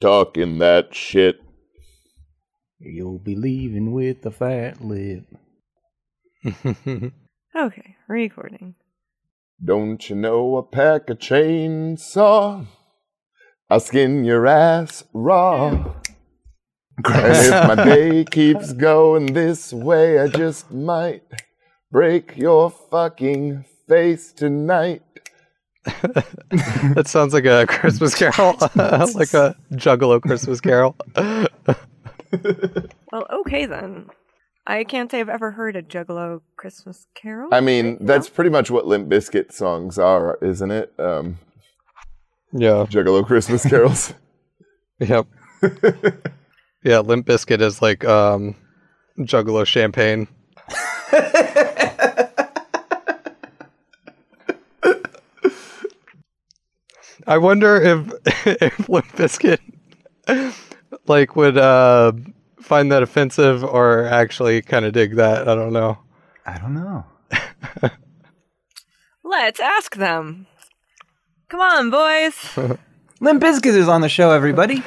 Talking that shit. You'll be leaving with a fat lip. (laughs) Okay, recording. Don't you know a pack of chainsaw? I'll skin your ass raw. And if my (laughs) day keeps going this way, I just might break your fucking face tonight. (laughs) that sounds like a (laughs) Christmas carol, like a Juggalo Christmas carol. Well, okay then. I can't say I've ever heard a Juggalo Christmas Carol. I mean, that's pretty much what Limp Bizkit songs are, isn't it? Um, yeah. Juggalo Christmas carols. Yep. Yeah, Limp Bizkit is like um, Juggalo champagne. I wonder if (laughs) if Limp Bizkit like would uh, find that offensive or actually kind of dig that. I don't know. I don't know. (laughs) Let's ask them. Come on, boys. (laughs) Limp Bizkit is on the show, everybody.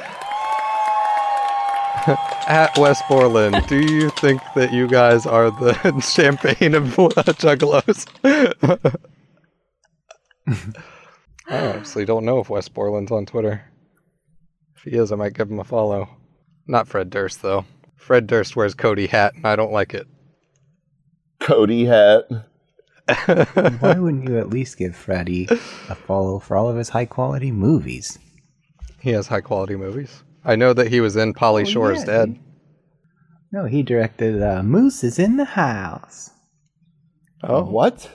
(laughs) At Wes Borland, do you think that you guys are the (laughs) champagne of (laughs) juggalos? I honestly don't know if Wes Borland's on Twitter. If he is, I might give him a follow. Not Fred Durst, though. Fred Durst wears Cody hat, and I don't like it. Cody hat. Why wouldn't you at least give Freddy a follow for all of his high quality movies? He has high quality movies. I know that he was in Pauly Oh, Shore's yeah, Dead. No, he directed uh, Moose is in the House. Oh, What?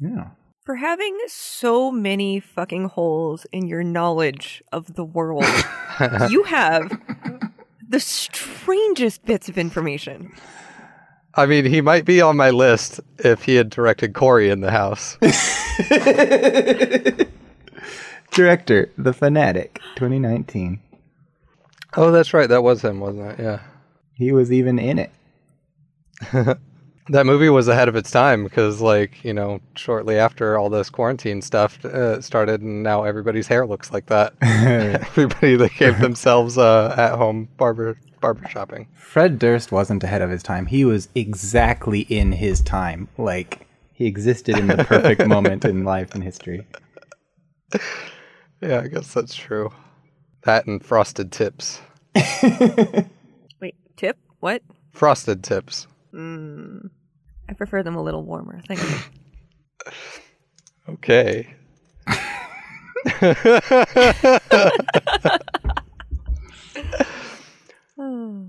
Yeah. For having so many fucking holes in your knowledge of the world, (laughs) you have the strangest bits of information. I mean, he might be on my list if he had directed Corey in the house. (laughs) Director, The Fanatic, 2019. Oh, that's right. That was him, wasn't it? Yeah. He was even in it. (laughs) That movie was ahead of its time because, like, you know, shortly after all this quarantine stuff uh, started, and now everybody's hair looks like that. (laughs) (laughs) Everybody that gave themselves uh, at home barber barber shopping. Fred Durst wasn't ahead of his time. He was exactly in his time. Like, he existed in the perfect moment in life and history. Yeah, I guess that's true. That and frosted tips. (laughs) Wait, tip? What? Frosted tips. Mm, I prefer them a little warmer. Thank you. okay. oh.